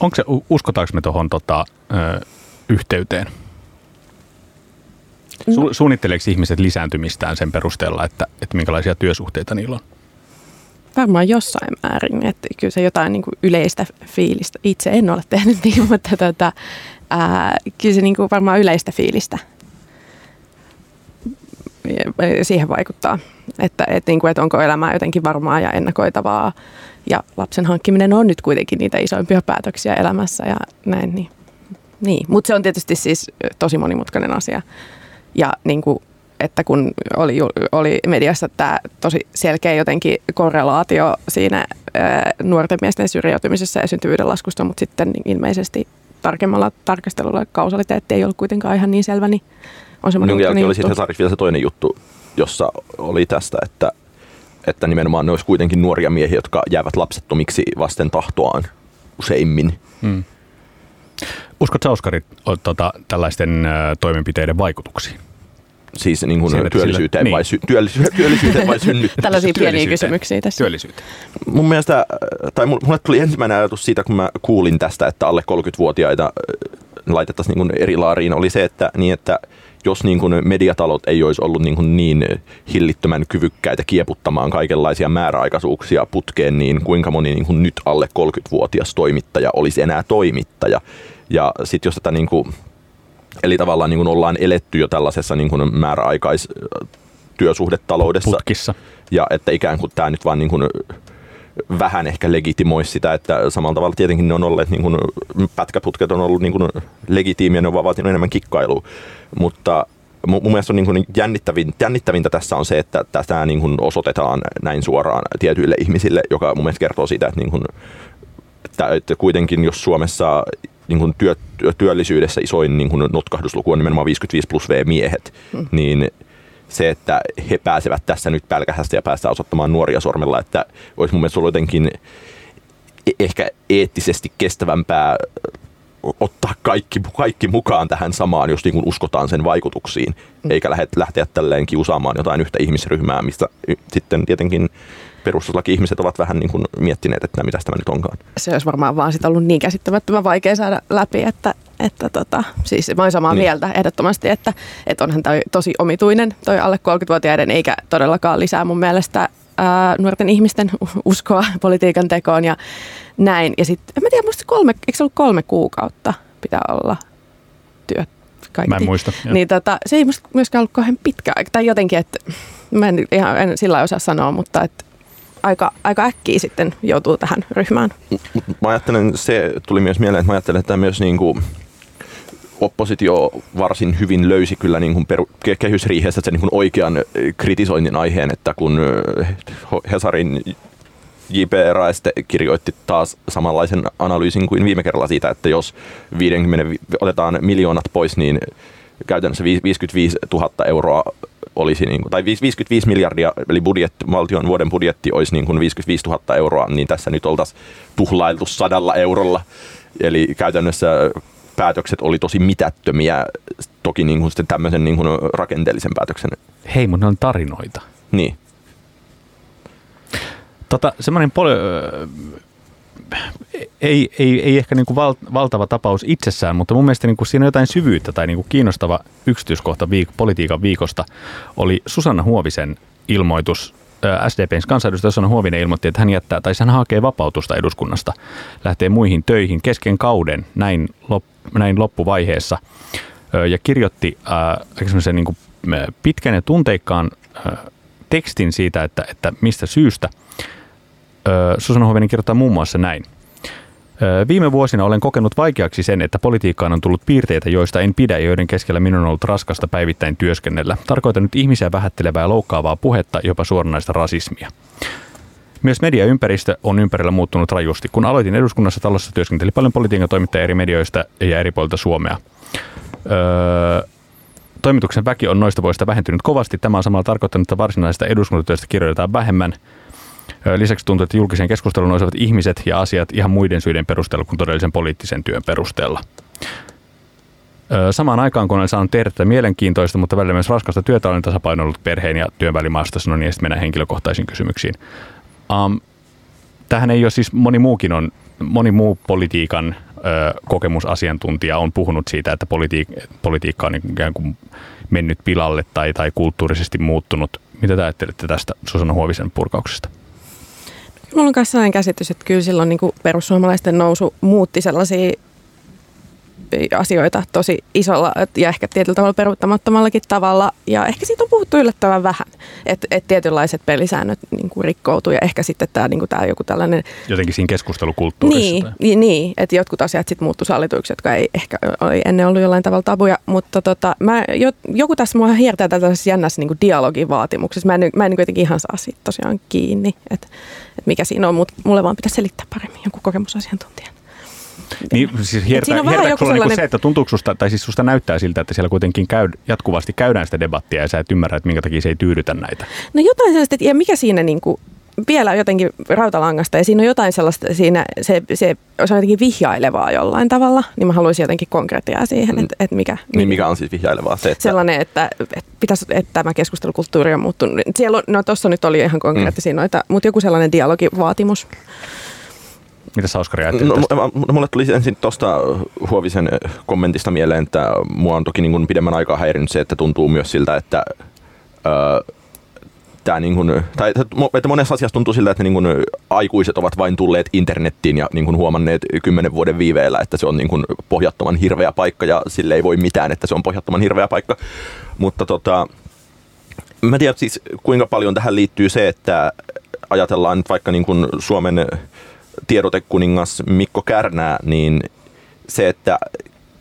Onko se, uskotaanko me tuohon tota, yhteyteen? Su- no. Suunnitteleeko ihmiset lisääntymistään sen perusteella, että, että minkälaisia työsuhteita niillä on? Varmaan jossain määrin, että kyllä se jotain niin kuin yleistä fiilistä, itse en ole tehnyt niin, mutta tota, ää, kyllä se niin kuin varmaan yleistä fiilistä siihen vaikuttaa, että, että, niin kuin, että onko elämä jotenkin varmaa ja ennakoitavaa ja lapsen hankkiminen on nyt kuitenkin niitä isoimpia päätöksiä elämässä ja näin. Niin, niin. mutta se on tietysti siis tosi monimutkainen asia ja niin kuin, että kun oli, oli mediassa tämä tosi selkeä jotenkin korrelaatio siinä ää, nuorten miesten syrjäytymisessä ja syntyvyyden laskusta, mutta sitten ilmeisesti tarkemmalla tarkastelulla kausaliteetti ei ollut kuitenkaan ihan niin selvä, niin on se Minun jälkeen oli sitten vielä se toinen juttu, jossa oli tästä, että, että nimenomaan ne olisi kuitenkin nuoria miehiä, jotka jäävät lapsettomiksi vasten tahtoaan useimmin. Hmm. Uskotko Oskari tota, tällaisten ä, toimenpiteiden vaikutuksiin? Siis niin kuin Siellä, työllisyyteen, sillä, vai niin. sy- työllisy- työllisyyteen vai synnyttämiseen? Tällaisia pieniä kysymyksiä tässä. Työllisyyteen. Mun mielestä, tai mulle tuli ensimmäinen ajatus siitä, kun mä kuulin tästä, että alle 30-vuotiaita laitettaisiin niin eri laariin, oli se, että, niin että jos niin kuin mediatalot ei olisi ollut niin, kuin niin hillittömän kyvykkäitä kieputtamaan kaikenlaisia määräaikaisuuksia putkeen, niin kuinka moni niin kuin nyt alle 30-vuotias toimittaja olisi enää toimittaja. Ja sitten jos tätä niin kuin, eli tavallaan niin kuin ollaan eletty jo tällaisessa niin kuin määräaikais työsuhdetaloudessa. Putkissa. Ja että ikään kuin tämä nyt vaan niin kuin vähän ehkä legitimoi sitä, että samalla tavalla tietenkin ne on olleet, niin kuin, pätkäputket on ollut niin kuin legitiimiä, ne on vaatinut enemmän kikkailua, mutta mun mielestä on niin kuin jännittävin, jännittävintä tässä on se, että tätä niin kuin osoitetaan näin suoraan tietyille ihmisille, joka mun mielestä kertoo siitä, että, niin kuin, että kuitenkin jos Suomessa niin kuin työ, työllisyydessä isoin niin kuin notkahdusluku on nimenomaan 55 plus V-miehet, hmm. niin se, että he pääsevät tässä nyt pälkähästä ja päästään osoittamaan nuoria sormella, että olisi mun mielestä ollut jotenkin e- ehkä eettisesti kestävämpää ottaa kaikki, kaikki mukaan tähän samaan, jos niin kuin uskotaan sen vaikutuksiin, mm. eikä lähteä tälleen kiusaamaan jotain yhtä ihmisryhmää, mistä sitten tietenkin perustuslaki-ihmiset ovat vähän niin kuin miettineet, että mitä tämä nyt onkaan. Se olisi varmaan vaan sit ollut niin käsittämättömän vaikea saada läpi, että, että tota, siis mä olen samaa niin. mieltä ehdottomasti, että, että onhan toi tosi omituinen toi alle 30-vuotiaiden, eikä todellakaan lisää mun mielestä ää, nuorten ihmisten uskoa politiikan tekoon ja näin. Ja sitten, en mä tiedä, musta kolme, eikö se ollut kolme kuukautta pitää olla työt kaikki. Mä en muista. Niin tota, se ei musta myöskään ollut kauhean pitkä aika. Tai jotenkin, että mä en ihan en sillä osaa sanoa, mutta että aika, aika äkkiä sitten joutuu tähän ryhmään. Mä ajattelen, se tuli myös mieleen, että mä ajattelen, että myös niin kuin oppositio varsin hyvin löysi kyllä niin kuin peru, kehysriihessä sen niin kuin oikean kritisoinnin aiheen, että kun Hesarin J.P. Raeste kirjoitti taas samanlaisen analyysin kuin viime kerralla siitä, että jos 50, otetaan miljoonat pois, niin käytännössä 55 000 euroa olisi, niin kuin, tai 55 miljardia, eli budjetti, valtion vuoden budjetti olisi niin kuin 55 000 euroa, niin tässä nyt oltaisiin tuhlailtu sadalla eurolla. Eli käytännössä päätökset oli tosi mitättömiä, toki niin kuin sitten tämmöisen niin kuin rakenteellisen päätöksen. Hei, mutta ne on tarinoita. Niin. Tota, semmoinen poli- ei, ei, ei ehkä niin kuin val, valtava tapaus itsessään, mutta mun mielestä niin kuin siinä on jotain syvyyttä tai niin kuin kiinnostava yksityiskohta viik- politiikan viikosta oli Susanna Huovisen ilmoitus SDPn kansanedustaja Susanna Huovinen ilmoitti, että hän jättää tai hän hakee vapautusta eduskunnasta, lähtee muihin töihin kesken kauden näin, lop, näin loppuvaiheessa ja kirjoitti äh, niin kuin pitkän ja tunteikkaan äh, tekstin siitä, että, että mistä syystä – Susanna Hovinen kirjoittaa muun muassa näin. Viime vuosina olen kokenut vaikeaksi sen, että politiikkaan on tullut piirteitä, joista en pidä ja joiden keskellä minun on ollut raskasta päivittäin työskennellä. Tarkoitan nyt ihmisiä vähättelevää ja loukkaavaa puhetta, jopa suoranaista rasismia. Myös mediaympäristö on ympärillä muuttunut rajusti. Kun aloitin eduskunnassa talossa, työskenteli paljon politiikan toimittajia eri medioista ja eri puolilta Suomea. Öö, toimituksen väki on noista vuosista vähentynyt kovasti. Tämä on samalla tarkoittanut, että varsinaisesta eduskuntatyöstä kirjoitetaan vähemmän – Lisäksi tuntuu, että julkisen keskustelun nousevat ihmiset ja asiat ihan muiden syiden perusteella kuin todellisen poliittisen työn perusteella. Samaan aikaan, kun olen saanut tehdä tätä mielenkiintoista, mutta välillä myös raskasta työtä, olen tasapainoillut perheen ja työn välimaasta, no niin, sitten mennään henkilökohtaisiin kysymyksiin. Um, tähän ei ole siis, moni muukin on, moni muu politiikan ö, kokemusasiantuntija on puhunut siitä, että politiik- politiikka on ikään kuin mennyt pilalle tai, tai kulttuurisesti muuttunut. Mitä te ajattelette tästä Susanna Huovisen purkauksesta? Mulla on myös sellainen käsitys, että kyllä silloin niin perussuomalaisten nousu muutti sellaisia asioita tosi isolla ja ehkä tietyllä tavalla peruuttamattomallakin tavalla. Ja ehkä siitä on puhuttu yllättävän vähän, että et tietynlaiset pelisäännöt niin kuin rikkoutuu ja ehkä sitten tämä, niin kuin tämä joku tällainen... Jotenkin siinä keskustelukulttuurissa. Niin, niin, niin että jotkut asiat sitten muuttu sallituiksi, jotka ei ehkä oli ennen ollut jollain tavalla tabuja. Mutta tota, mä, joku tässä mua hiertää tällaisessa jännässä niin kuin dialogin vaatimuksessa. Mä en, mä en niin jotenkin ihan saa siitä tosiaan kiinni, että, että mikä siinä on, mutta mulle vaan pitäisi selittää paremmin jonkun kokemusasiantuntijan. Niin, siis hiertä, on vähän joku niinku sellainen... niin se, että tuntuuko susta, tai siis susta näyttää siltä, että siellä kuitenkin käy, jatkuvasti käydään sitä debattia ja sä et ymmärrä, että minkä takia se ei tyydytä näitä. No jotain sellaista, ja mikä siinä niin kuin, vielä jotenkin rautalangasta ja siinä on jotain sellaista, siinä se, se on jotenkin vihjailevaa jollain tavalla, niin mä haluaisin jotenkin konkreettia siihen, että, että mikä, niin mikä on siis vihjailevaa? Se, että... Sellainen, että, että, pitäisi, että tämä keskustelukulttuuri on muuttunut. Siellä on, no tuossa nyt oli ihan konkreettisia mm. noita, mutta joku sellainen dialogivaatimus. Mitä sä Oskari no, tästä? Mulle tuli ensin tuosta Huovisen kommentista mieleen, että mua on toki niin kuin pidemmän aikaa häirinyt se, että tuntuu myös siltä, että öö, tämä niin kuin, tai että monessa asiassa tuntuu siltä, että niin kuin aikuiset ovat vain tulleet internettiin ja niin kuin huomanneet kymmenen vuoden viiveellä, että se on niin kuin pohjattoman hirveä paikka ja sille ei voi mitään, että se on pohjattoman hirveä paikka. Mutta tota, mä tiedän siis kuinka paljon tähän liittyy se, että ajatellaan nyt vaikka niin kuin Suomen tiedotekuningas Mikko Kärnää, niin se, että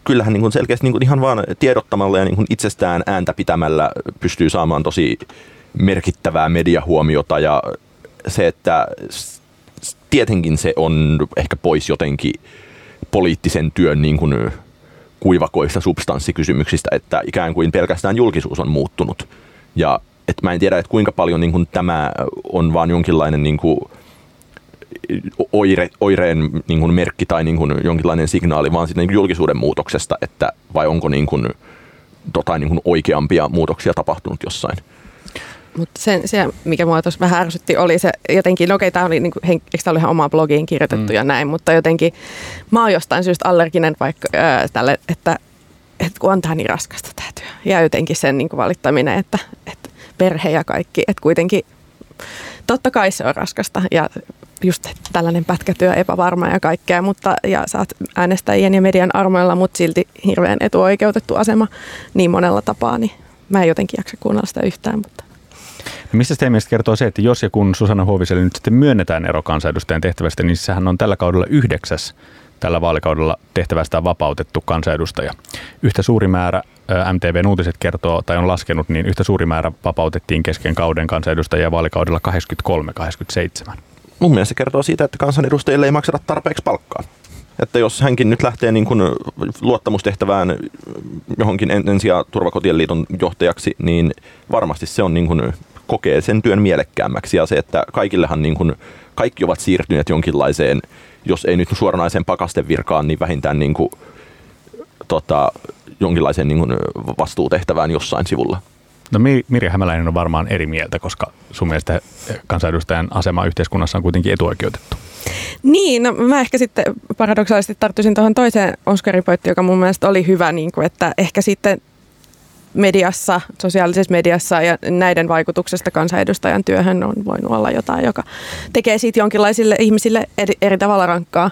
kyllähän niin kuin selkeästi niin kuin ihan vaan tiedottamalla ja niin kuin itsestään ääntä pitämällä pystyy saamaan tosi merkittävää mediahuomiota ja se, että tietenkin se on ehkä pois jotenkin poliittisen työn niin kuin kuivakoista substanssikysymyksistä, että ikään kuin pelkästään julkisuus on muuttunut. Ja että mä en tiedä, että kuinka paljon niin kuin tämä on vaan jonkinlainen niin kuin oire, oireen niin kuin merkki tai niin kuin jonkinlainen signaali, vaan sitten niin julkisuuden muutoksesta, että vai onko niin kuin, tota, niin kuin oikeampia muutoksia tapahtunut jossain. Mutta se, se, mikä mua tuossa vähän ärsytti, oli se jotenkin, no okei, tämä oli, niin kuin, eikö tämä oli ihan omaan blogiin kirjoitettu mm. ja näin, mutta jotenkin mä oon jostain syystä allerginen vaikka ää, tälle, että, että kun on tämä niin raskasta tämä työ. Ja jotenkin sen niin kuin valittaminen, että, että perhe ja kaikki, että kuitenkin totta kai se on raskasta ja just tällainen pätkätyö, epävarma ja kaikkea, mutta ja saat äänestäjien ja median armoilla, mutta silti hirveän etuoikeutettu asema niin monella tapaa, niin mä en jotenkin jaksa kuunnella sitä yhtään. Mutta. No mistä teidän mielestä kertoo se, että jos ja kun Susanna Huoviselle nyt sitten myönnetään ero kansanedustajan tehtävästä, niin sehän on tällä kaudella yhdeksäs tällä vaalikaudella tehtävästä vapautettu kansanedustaja. Yhtä suuri määrä MTV Uutiset kertoo tai on laskenut, niin yhtä suuri määrä vapautettiin kesken kauden kansanedustajia vaalikaudella 83-87 mun mielestä se kertoo siitä, että kansanedustajille ei makseta tarpeeksi palkkaa. Että jos hänkin nyt lähtee niin kuin luottamustehtävään johonkin ensi- ja turvakotien liiton johtajaksi, niin varmasti se on niin kuin, kokee sen työn mielekkäämmäksi. Ja se, että kaikillehan niin kuin, kaikki ovat siirtyneet jonkinlaiseen, jos ei nyt suoranaiseen pakastevirkaan, niin vähintään niin kuin, tota, jonkinlaiseen niin kuin vastuutehtävään jossain sivulla. No Mirja Hämäläinen on varmaan eri mieltä, koska sun mielestä kansanedustajan asema yhteiskunnassa on kuitenkin etuoikeutettu. Niin, no mä ehkä sitten paradoksaalisesti tarttuisin tuohon toiseen Oskaripoittiin, joka mun mielestä oli hyvä, niin kuin, että ehkä sitten mediassa, sosiaalisessa mediassa ja näiden vaikutuksesta kansanedustajan työhön on voinut olla jotain, joka tekee siitä jonkinlaisille ihmisille eri, eri tavalla rankkaa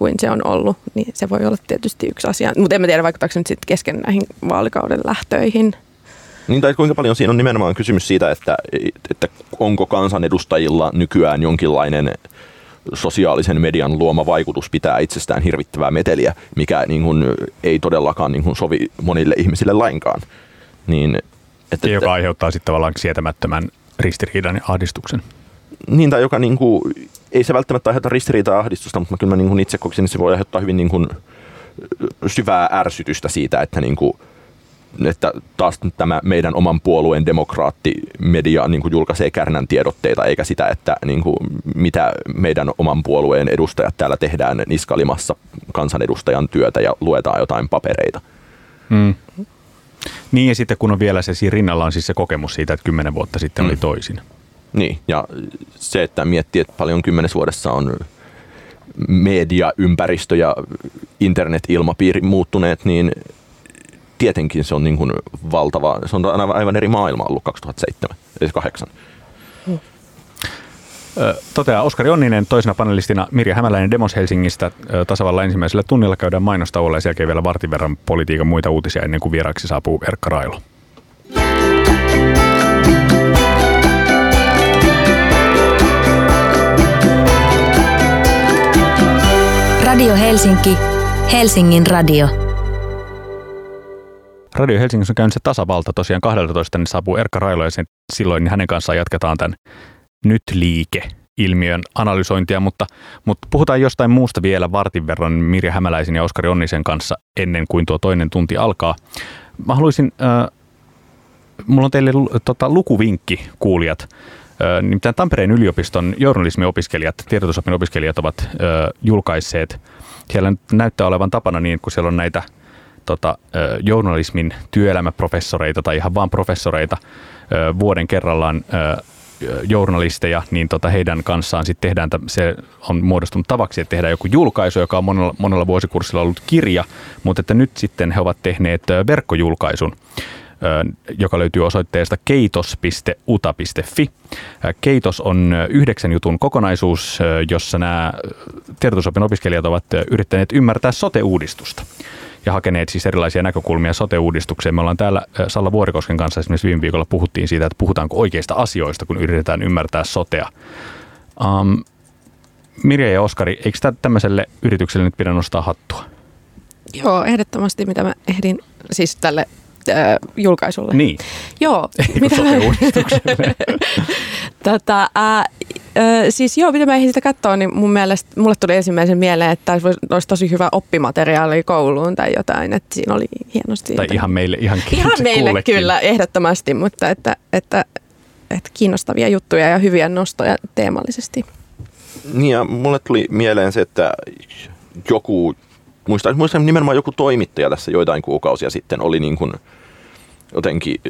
kuin se on ollut, niin se voi olla tietysti yksi asia. Mutta en mä tiedä, vaikuttaako se nyt sitten kesken näihin vaalikauden lähtöihin. Niin tai kuinka paljon siinä on nimenomaan kysymys siitä, että, että onko kansanedustajilla nykyään jonkinlainen sosiaalisen median luoma vaikutus pitää itsestään hirvittävää meteliä, mikä niin kuin, ei todellakaan niin kuin, sovi monille ihmisille lainkaan. Niin, että, joka että, aiheuttaa sitten tavallaan sietämättömän ristiriidan ja ahdistuksen. Niin, tai joka niin kuin, ei se välttämättä aiheuta ristiriitaa ja ahdistusta, mutta kyllä mä niin kuin itse koksin, että se voi aiheuttaa hyvin niin kuin, syvää ärsytystä siitä, että niin kuin, että taas tämä meidän oman puolueen demokraattimedia niin kuin julkaisee kärnän tiedotteita, eikä sitä, että niin kuin, mitä meidän oman puolueen edustajat täällä tehdään niskalimassa kansanedustajan työtä ja luetaan jotain papereita. Mm. Niin ja sitten kun on vielä se siinä rinnalla on siis se kokemus siitä, että kymmenen vuotta sitten mm. oli toisin. Niin, ja se, että miettii, että paljon kymmenes vuodessa on mediaympäristö ja internet-ilmapiiri muuttuneet, niin tietenkin se on niin kuin valtava, se on aivan eri maailma ollut 2007, eli 8. Toteaa Oskari Onninen toisena panelistina Mirja Hämäläinen Demos Helsingistä. Tasavalla ensimmäisellä tunnilla käydään mainostauolla ja sen jälkeen vielä vartin verran politiikan muita uutisia ennen kuin vieraaksi saapuu Erkka Railo. Radio Helsinki, Helsingin radio. Radio Helsingissä on käynyt se tasavalta tosiaan 12, niin saapuu Erkka Railo ja sen, silloin hänen kanssaan jatketaan tämän nyt liike ilmiön analysointia, mutta, mutta puhutaan jostain muusta vielä vartin verran Mirja Hämäläisen ja Oskari Onnisen kanssa ennen kuin tuo toinen tunti alkaa. Mä haluaisin, äh, mulla on teille tota, lukuvinkki kuulijat. Nimittäin Tampereen yliopiston journalismiopiskelijat, tiedotusopin opiskelijat ovat julkaisseet, siellä näyttää olevan tapana niin, kun siellä on näitä tota, journalismin työelämäprofessoreita tai ihan vaan professoreita vuoden kerrallaan journalisteja, niin tota heidän kanssaan sitten tehdään, se on muodostunut tavaksi, että tehdään joku julkaisu, joka on monella, monella vuosikurssilla ollut kirja, mutta että nyt sitten he ovat tehneet verkkojulkaisun, joka löytyy osoitteesta keitos.uta.fi. Keitos on yhdeksän jutun kokonaisuus, jossa nämä tiedotusopin opiskelijat ovat yrittäneet ymmärtää sote-uudistusta ja hakeneet siis erilaisia näkökulmia sote-uudistukseen. Me ollaan täällä Salla Vuorikosken kanssa esimerkiksi viime viikolla puhuttiin siitä, että puhutaanko oikeista asioista, kun yritetään ymmärtää sotea. Um, Mirja ja Oskari, eikö tämmöiselle yritykselle nyt pidä nostaa hattua? Joo, ehdottomasti mitä mä ehdin siis tälle äh, julkaisulle. Niin. Joo. Eikö mitä mä... tota, äh, siis joo, mitä mä ehdin sitä katsoa, niin mun mielestä mulle tuli ensimmäisen mieleen, että olisi tosi hyvä oppimateriaali kouluun tai jotain, että siinä oli hienosti. Tai ihan meille, ihan, ihan meille kullekin. kyllä, ehdottomasti, mutta että, että, että kiinnostavia juttuja ja hyviä nostoja teemallisesti. Niin ja mulle tuli mieleen se, että joku, muistan, muistan nimenomaan joku toimittaja tässä joitain kuukausia sitten oli niin kuin – jotenkin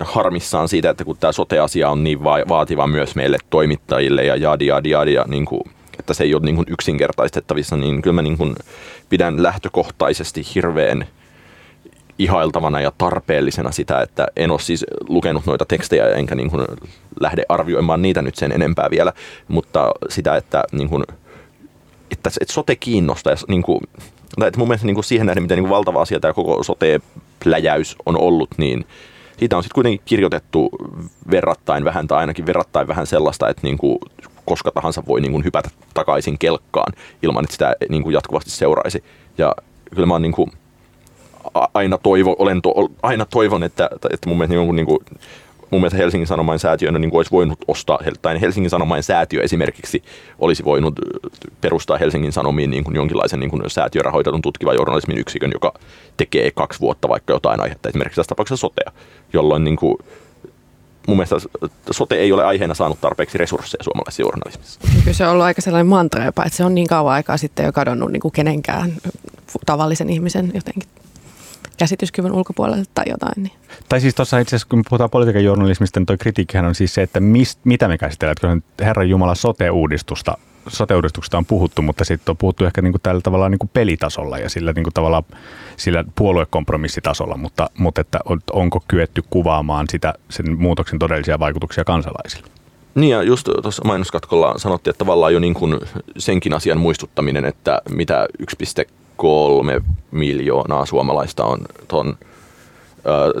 harmissaan siitä, että kun tämä sote-asia on niin vaativa myös meille toimittajille ja jadi, jadi, jadi ja niin kuin, että se ei ole niin kuin yksinkertaistettavissa, niin kyllä mä niin kuin pidän lähtökohtaisesti hirveän ihailtavana ja tarpeellisena sitä, että en ole siis lukenut noita tekstejä enkä niin kuin lähde arvioimaan niitä nyt sen enempää vielä, mutta sitä, että, niin kuin, että, että sote kiinnostaa. Niin kuin, että mun mielestä niin kuin siihen nähden, miten niin kuin valtava asia tämä koko sote pläjäys on ollut, niin siitä on sitten kuitenkin kirjoitettu verrattain vähän tai ainakin verrattain vähän sellaista, että niin kuin koska tahansa voi niin kuin hypätä takaisin kelkkaan ilman, että sitä niin kuin jatkuvasti seuraisi. Ja kyllä mä oon niin kuin aina, toivo, olen to, aina toivon, että, että mun mielestä niin kuin, niin kuin mun mielestä Helsingin Sanomain säätiönä niin olisi voinut ostaa, tai Helsingin Sanomain säätiö esimerkiksi olisi voinut perustaa Helsingin Sanomiin niin kuin jonkinlaisen niin kuin säätiörahoitetun tutkivan journalismin yksikön, joka tekee kaksi vuotta vaikka jotain aihetta, esimerkiksi tässä tapauksessa sotea, jolloin niin kuin, mun mielestä sote ei ole aiheena saanut tarpeeksi resursseja suomalaisessa journalismissa. Kyllä se on ollut aika sellainen mantra jopa, että se on niin kauan aikaa sitten jo kadonnut niin kuin kenenkään tavallisen ihmisen jotenkin käsityskyvyn ulkopuolelle tai jotain. Niin. Tai siis tuossa itse asiassa, kun puhutaan politiikan journalismista, niin toi kritiikkihän on siis se, että mist, mitä me käsitellään. Että Herran Jumala sote-uudistusta sote on puhuttu, mutta sitten on puhuttu ehkä niin kuin tällä tavalla niin kuin pelitasolla ja sillä, niin kuin tavalla, sillä puoluekompromissitasolla, mutta, mutta että on, onko kyetty kuvaamaan sitä, sen muutoksen todellisia vaikutuksia kansalaisille? Niin ja just tuossa mainoskatkolla sanottiin, että tavallaan jo niin kuin senkin asian muistuttaminen, että mitä kolme miljoonaa suomalaista on tuon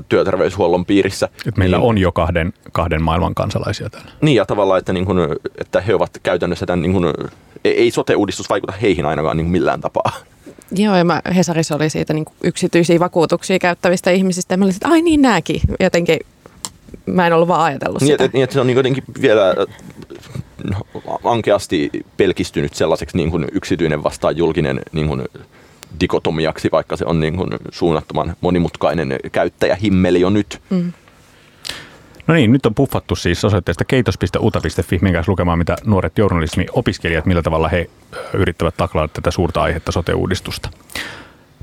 työterveyshuollon piirissä. Et meillä niin, on jo kahden, kahden maailman kansalaisia täällä. Niin ja tavallaan, että, niin kun, että he ovat käytännössä tämän, niin kun, ei sote-uudistus vaikuta heihin ainakaan niin millään tapaa. Joo, ja mä, Hesarissa oli siitä niin yksityisiä vakuutuksia käyttävistä ihmisistä, ja mä olin, että ai niin nääkin. Jotenkin mä en ollut vaan ajatellut niin, sitä. Niin, että se on jotenkin vielä ankeasti pelkistynyt sellaiseksi niin kuin yksityinen vastaan julkinen niin kuin dikotomiaksi, vaikka se on niin kuin suunnattoman monimutkainen käyttäjähimmeli jo nyt. Mm. No niin, nyt on puffattu siis osoitteesta keitos.uta.fi, minkä lukemaan, mitä nuoret journalismi-opiskelijat, millä tavalla he yrittävät taklata tätä suurta aihetta sote-uudistusta.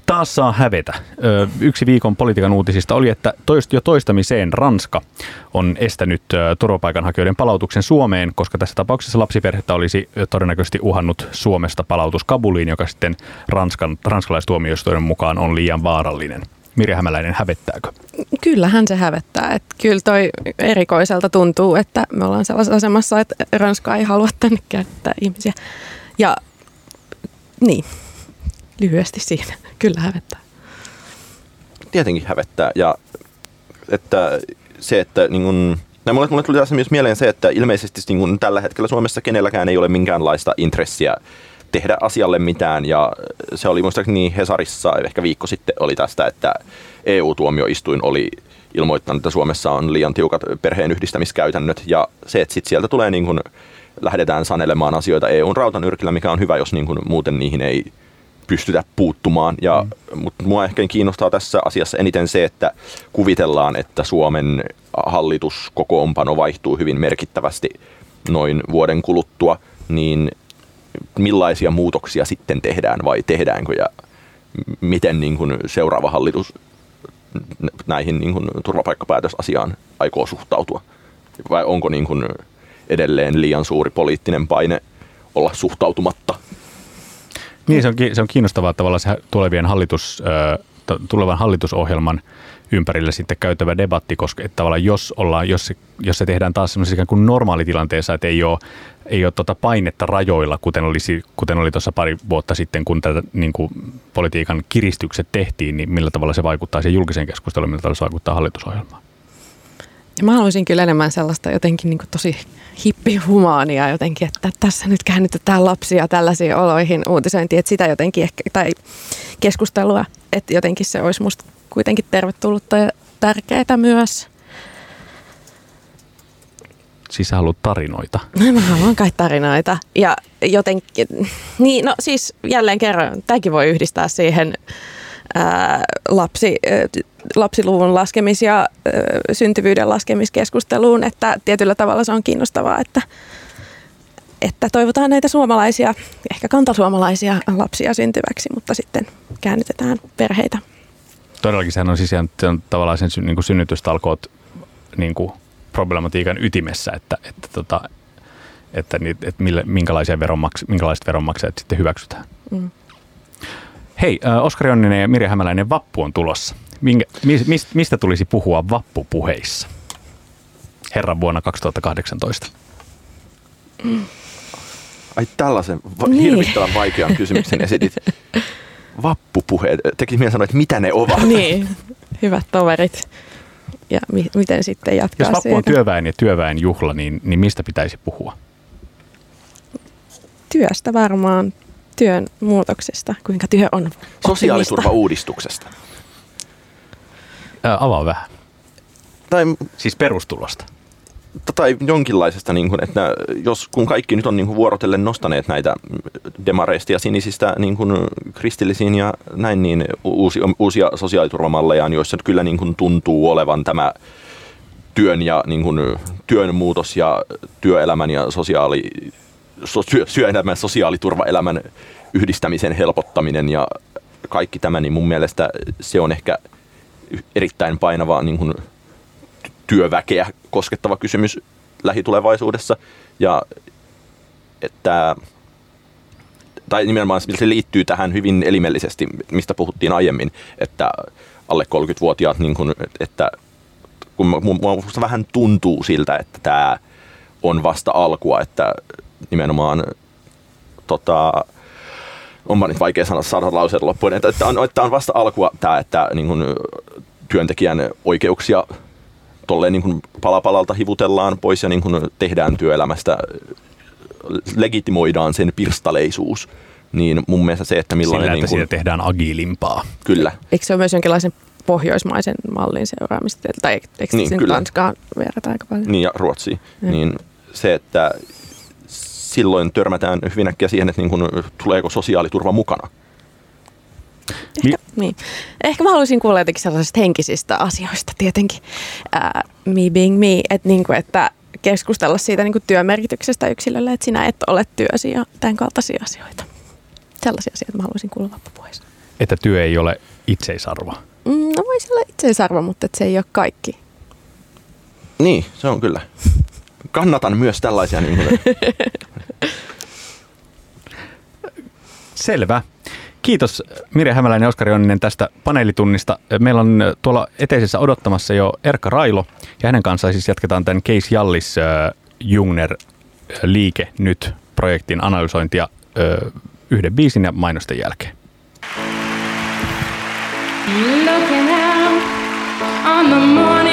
Taas saa hävetä. Yksi viikon politiikan uutisista oli, että jo toistamiseen Ranska on estänyt turvapaikanhakijoiden palautuksen Suomeen, koska tässä tapauksessa lapsiperhettä olisi todennäköisesti uhannut Suomesta palautus Kabuliin, joka sitten Ranskan, ranskalaistuomioistuimen mukaan on liian vaarallinen. Mirja Hämäläinen, hävettääkö? Kyllähän se hävettää. Että kyllä toi erikoiselta tuntuu, että me ollaan sellaisessa asemassa, että Ranska ei halua tänne käyttää ihmisiä. Ja niin, lyhyesti siinä. Kyllä hävettää. Tietenkin hävettää. Ja että se, että niin kun, ja mulle, mulle tuli tässä myös mieleen se, että ilmeisesti niin kun tällä hetkellä Suomessa kenelläkään ei ole minkäänlaista intressiä tehdä asialle mitään. Ja se oli muistaakseni Hesarissa ehkä viikko sitten oli tästä, että EU-tuomioistuin oli ilmoittanut, että Suomessa on liian tiukat perheen yhdistämiskäytännöt. Ja se, että sit sieltä tulee niin kuin, lähdetään sanelemaan asioita EUn rautanyrkillä, mikä on hyvä, jos niin kuin, muuten niihin ei pystytä puuttumaan. Ja, mm. Mutta mua ehkä kiinnostaa tässä asiassa eniten se, että kuvitellaan, että Suomen hallituskokoonpano vaihtuu hyvin merkittävästi noin vuoden kuluttua, niin millaisia muutoksia sitten tehdään vai tehdäänkö ja miten niin kuin seuraava hallitus näihin niin kuin turvapaikkapäätösasiaan aikoo suhtautua? Vai onko niin kuin edelleen liian suuri poliittinen paine olla suhtautumatta? Niin, se on, se on kiinnostavaa tavallaan se tulevien hallitus, tulevan hallitusohjelman ympärillä sitten käytävä debatti, koska että tavallaan jos, ollaan, jos, jos se tehdään taas semmoisessa ikään kuin normaalitilanteessa, että ei ole, ei ole tuota painetta rajoilla, kuten, olisi, kuten oli tuossa pari vuotta sitten, kun tätä niin kuin politiikan kiristykset tehtiin, niin millä tavalla se vaikuttaa siihen julkiseen keskusteluun, millä tavalla se vaikuttaa hallitusohjelmaan? Ja mä haluaisin kyllä enemmän sellaista jotenkin niin tosi hippihumaania jotenkin, että tässä nyt käännytetään lapsia tällaisiin oloihin uutisointiin, että sitä jotenkin ehkä, tai keskustelua, että jotenkin se olisi musta kuitenkin tervetullutta ja tärkeää myös. Siis sä haluat tarinoita? No, mä haluan kai tarinoita. Ja jotenkin, niin no siis jälleen kerran, tämäkin voi yhdistää siihen ää, lapsi, ää, lapsiluvun laskemis- ja ää, syntyvyyden laskemiskeskusteluun, että tietyllä tavalla se on kiinnostavaa, että, että toivotaan näitä suomalaisia, ehkä kantasuomalaisia lapsia syntyväksi, mutta sitten käännytetään perheitä todellakin sehän on, siis se on tavallaan sen niin kuin synnytystalkoot niin kuin problematiikan ytimessä, että, että, tota, että, että, että mille, minkälaisia veronmaks, minkälaiset veronmaksajat sitten hyväksytään. Mm. Hei, Oskari Onninen ja Mirja Hämäläinen, vappu on tulossa. Minkä, mist, mistä tulisi puhua vappupuheissa? Herran vuonna 2018. Mm. Ai tällaisen va- niin. hirvittävän vaikean kysymyksen esitit. vappupuheet. Teki mieleen sanoa, että mitä ne ovat. Niin, hyvät toverit. Ja mi- miten sitten jatkaa Jos vappu on siitä? työväen ja työväen juhla, niin, niin mistä pitäisi puhua? Työstä varmaan, työn muutoksesta, kuinka työ on Sosiaaliturvauudistuksesta. Ää, avaa vähän. Tai, siis perustulosta tai jonkinlaisesta, niin kuin, että jos, kun kaikki nyt on niin kuin vuorotellen nostaneet näitä demareista ja sinisistä niin kuin kristillisiin ja näin, niin uusi, uusia sosiaaliturvamalleja, joissa kyllä niin kuin tuntuu olevan tämä työn, ja, niin kuin, työn muutos ja työelämän ja sosiaali, työelämän sosiaaliturvaelämän yhdistämisen helpottaminen ja kaikki tämä, niin mun mielestä se on ehkä erittäin painava niin kuin, työväkeä koskettava kysymys lähitulevaisuudessa. Ja että tai nimenomaan se liittyy tähän hyvin elimellisesti, mistä puhuttiin aiemmin, että alle 30-vuotiaat, niin kun, että kun minusta vähän tuntuu siltä, että tämä on vasta alkua, että nimenomaan tota, on nyt vaikea sanoa saada lauseet loppuun, että, että, on, että on vasta alkua tämä, että niin kun, työntekijän oikeuksia tolleen niin kuin palapalalta hivutellaan pois ja niin kuin tehdään työelämästä, legitimoidaan sen pirstaleisuus, niin mun mielestä se, että millainen... Sillä, että niin kuin, tehdään agilimpaa. Kyllä. Eikö se ole myös jonkinlaisen pohjoismaisen mallin seuraamista? Tai eikö niin, kyllä. Tanskaan verrata aika paljon? Niin ja Ruotsiin. Mm. Niin se, että silloin törmätään hyvin äkkiä siihen, että niin kuin, tuleeko sosiaaliturva mukana. Ehkä, niin. Ehkä mä haluaisin kuulla jotenkin sellaisista henkisistä asioista tietenkin. Uh, me being me, että, niin kuin, että keskustella siitä niin kuin työmerkityksestä yksilölle, että sinä et ole työsi ja tämän kaltaisia asioita. Sellaisia asioita mä haluaisin kuulla vappupuheessa. Että työ ei ole itseisarvo. Mm, no voisi olla itseisarvo, mutta että se ei ole kaikki. Niin, se on kyllä. Kannatan myös tällaisia. Niin kuin... Selvä. Kiitos Mirja Hämäläinen ja Oskari Onninen tästä paneelitunnista. Meillä on tuolla eteisessä odottamassa jo Erkka Railo ja hänen kanssaan siis jatketaan tämän Case Jallis äh, Jungner äh, liike nyt projektin analysointia äh, yhden biisin ja mainosten jälkeen. Looking out on the morning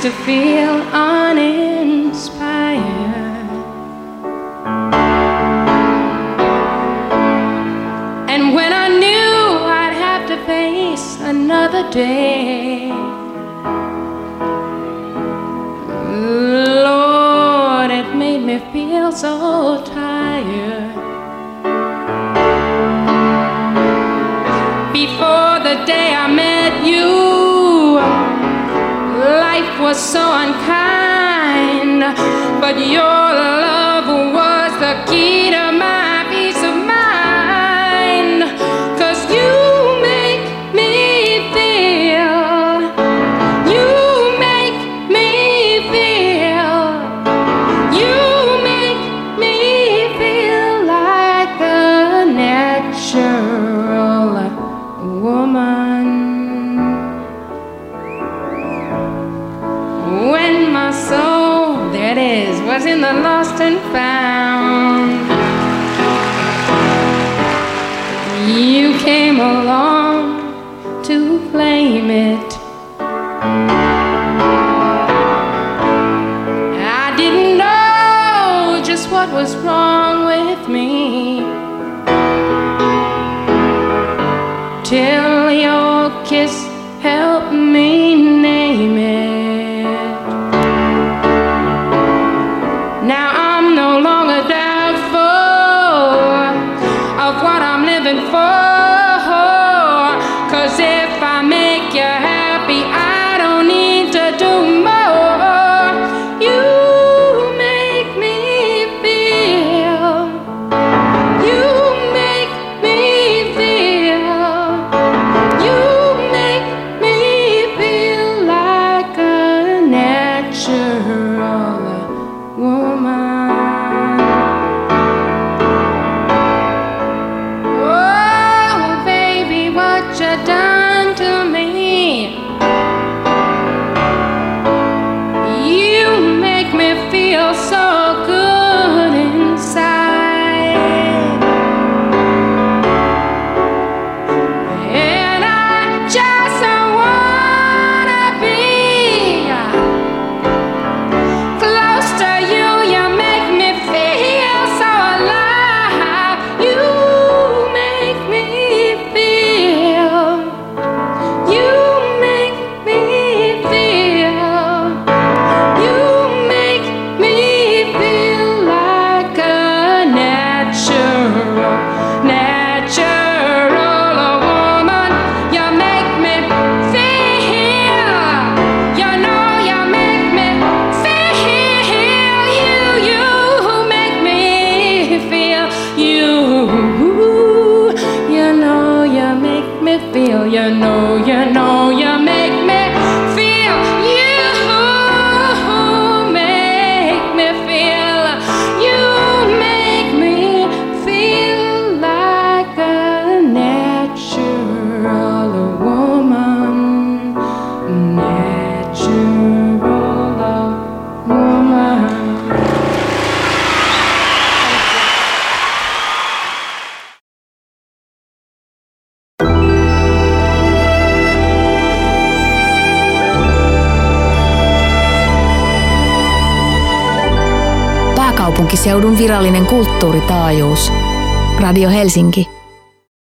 to feel uninspired And when I knew I'd have to face another day. Lord, it made me feel so tired. Before the day I met you, was so unkind, but your love virallinen kulttuuritaajuus. Radio Helsinki.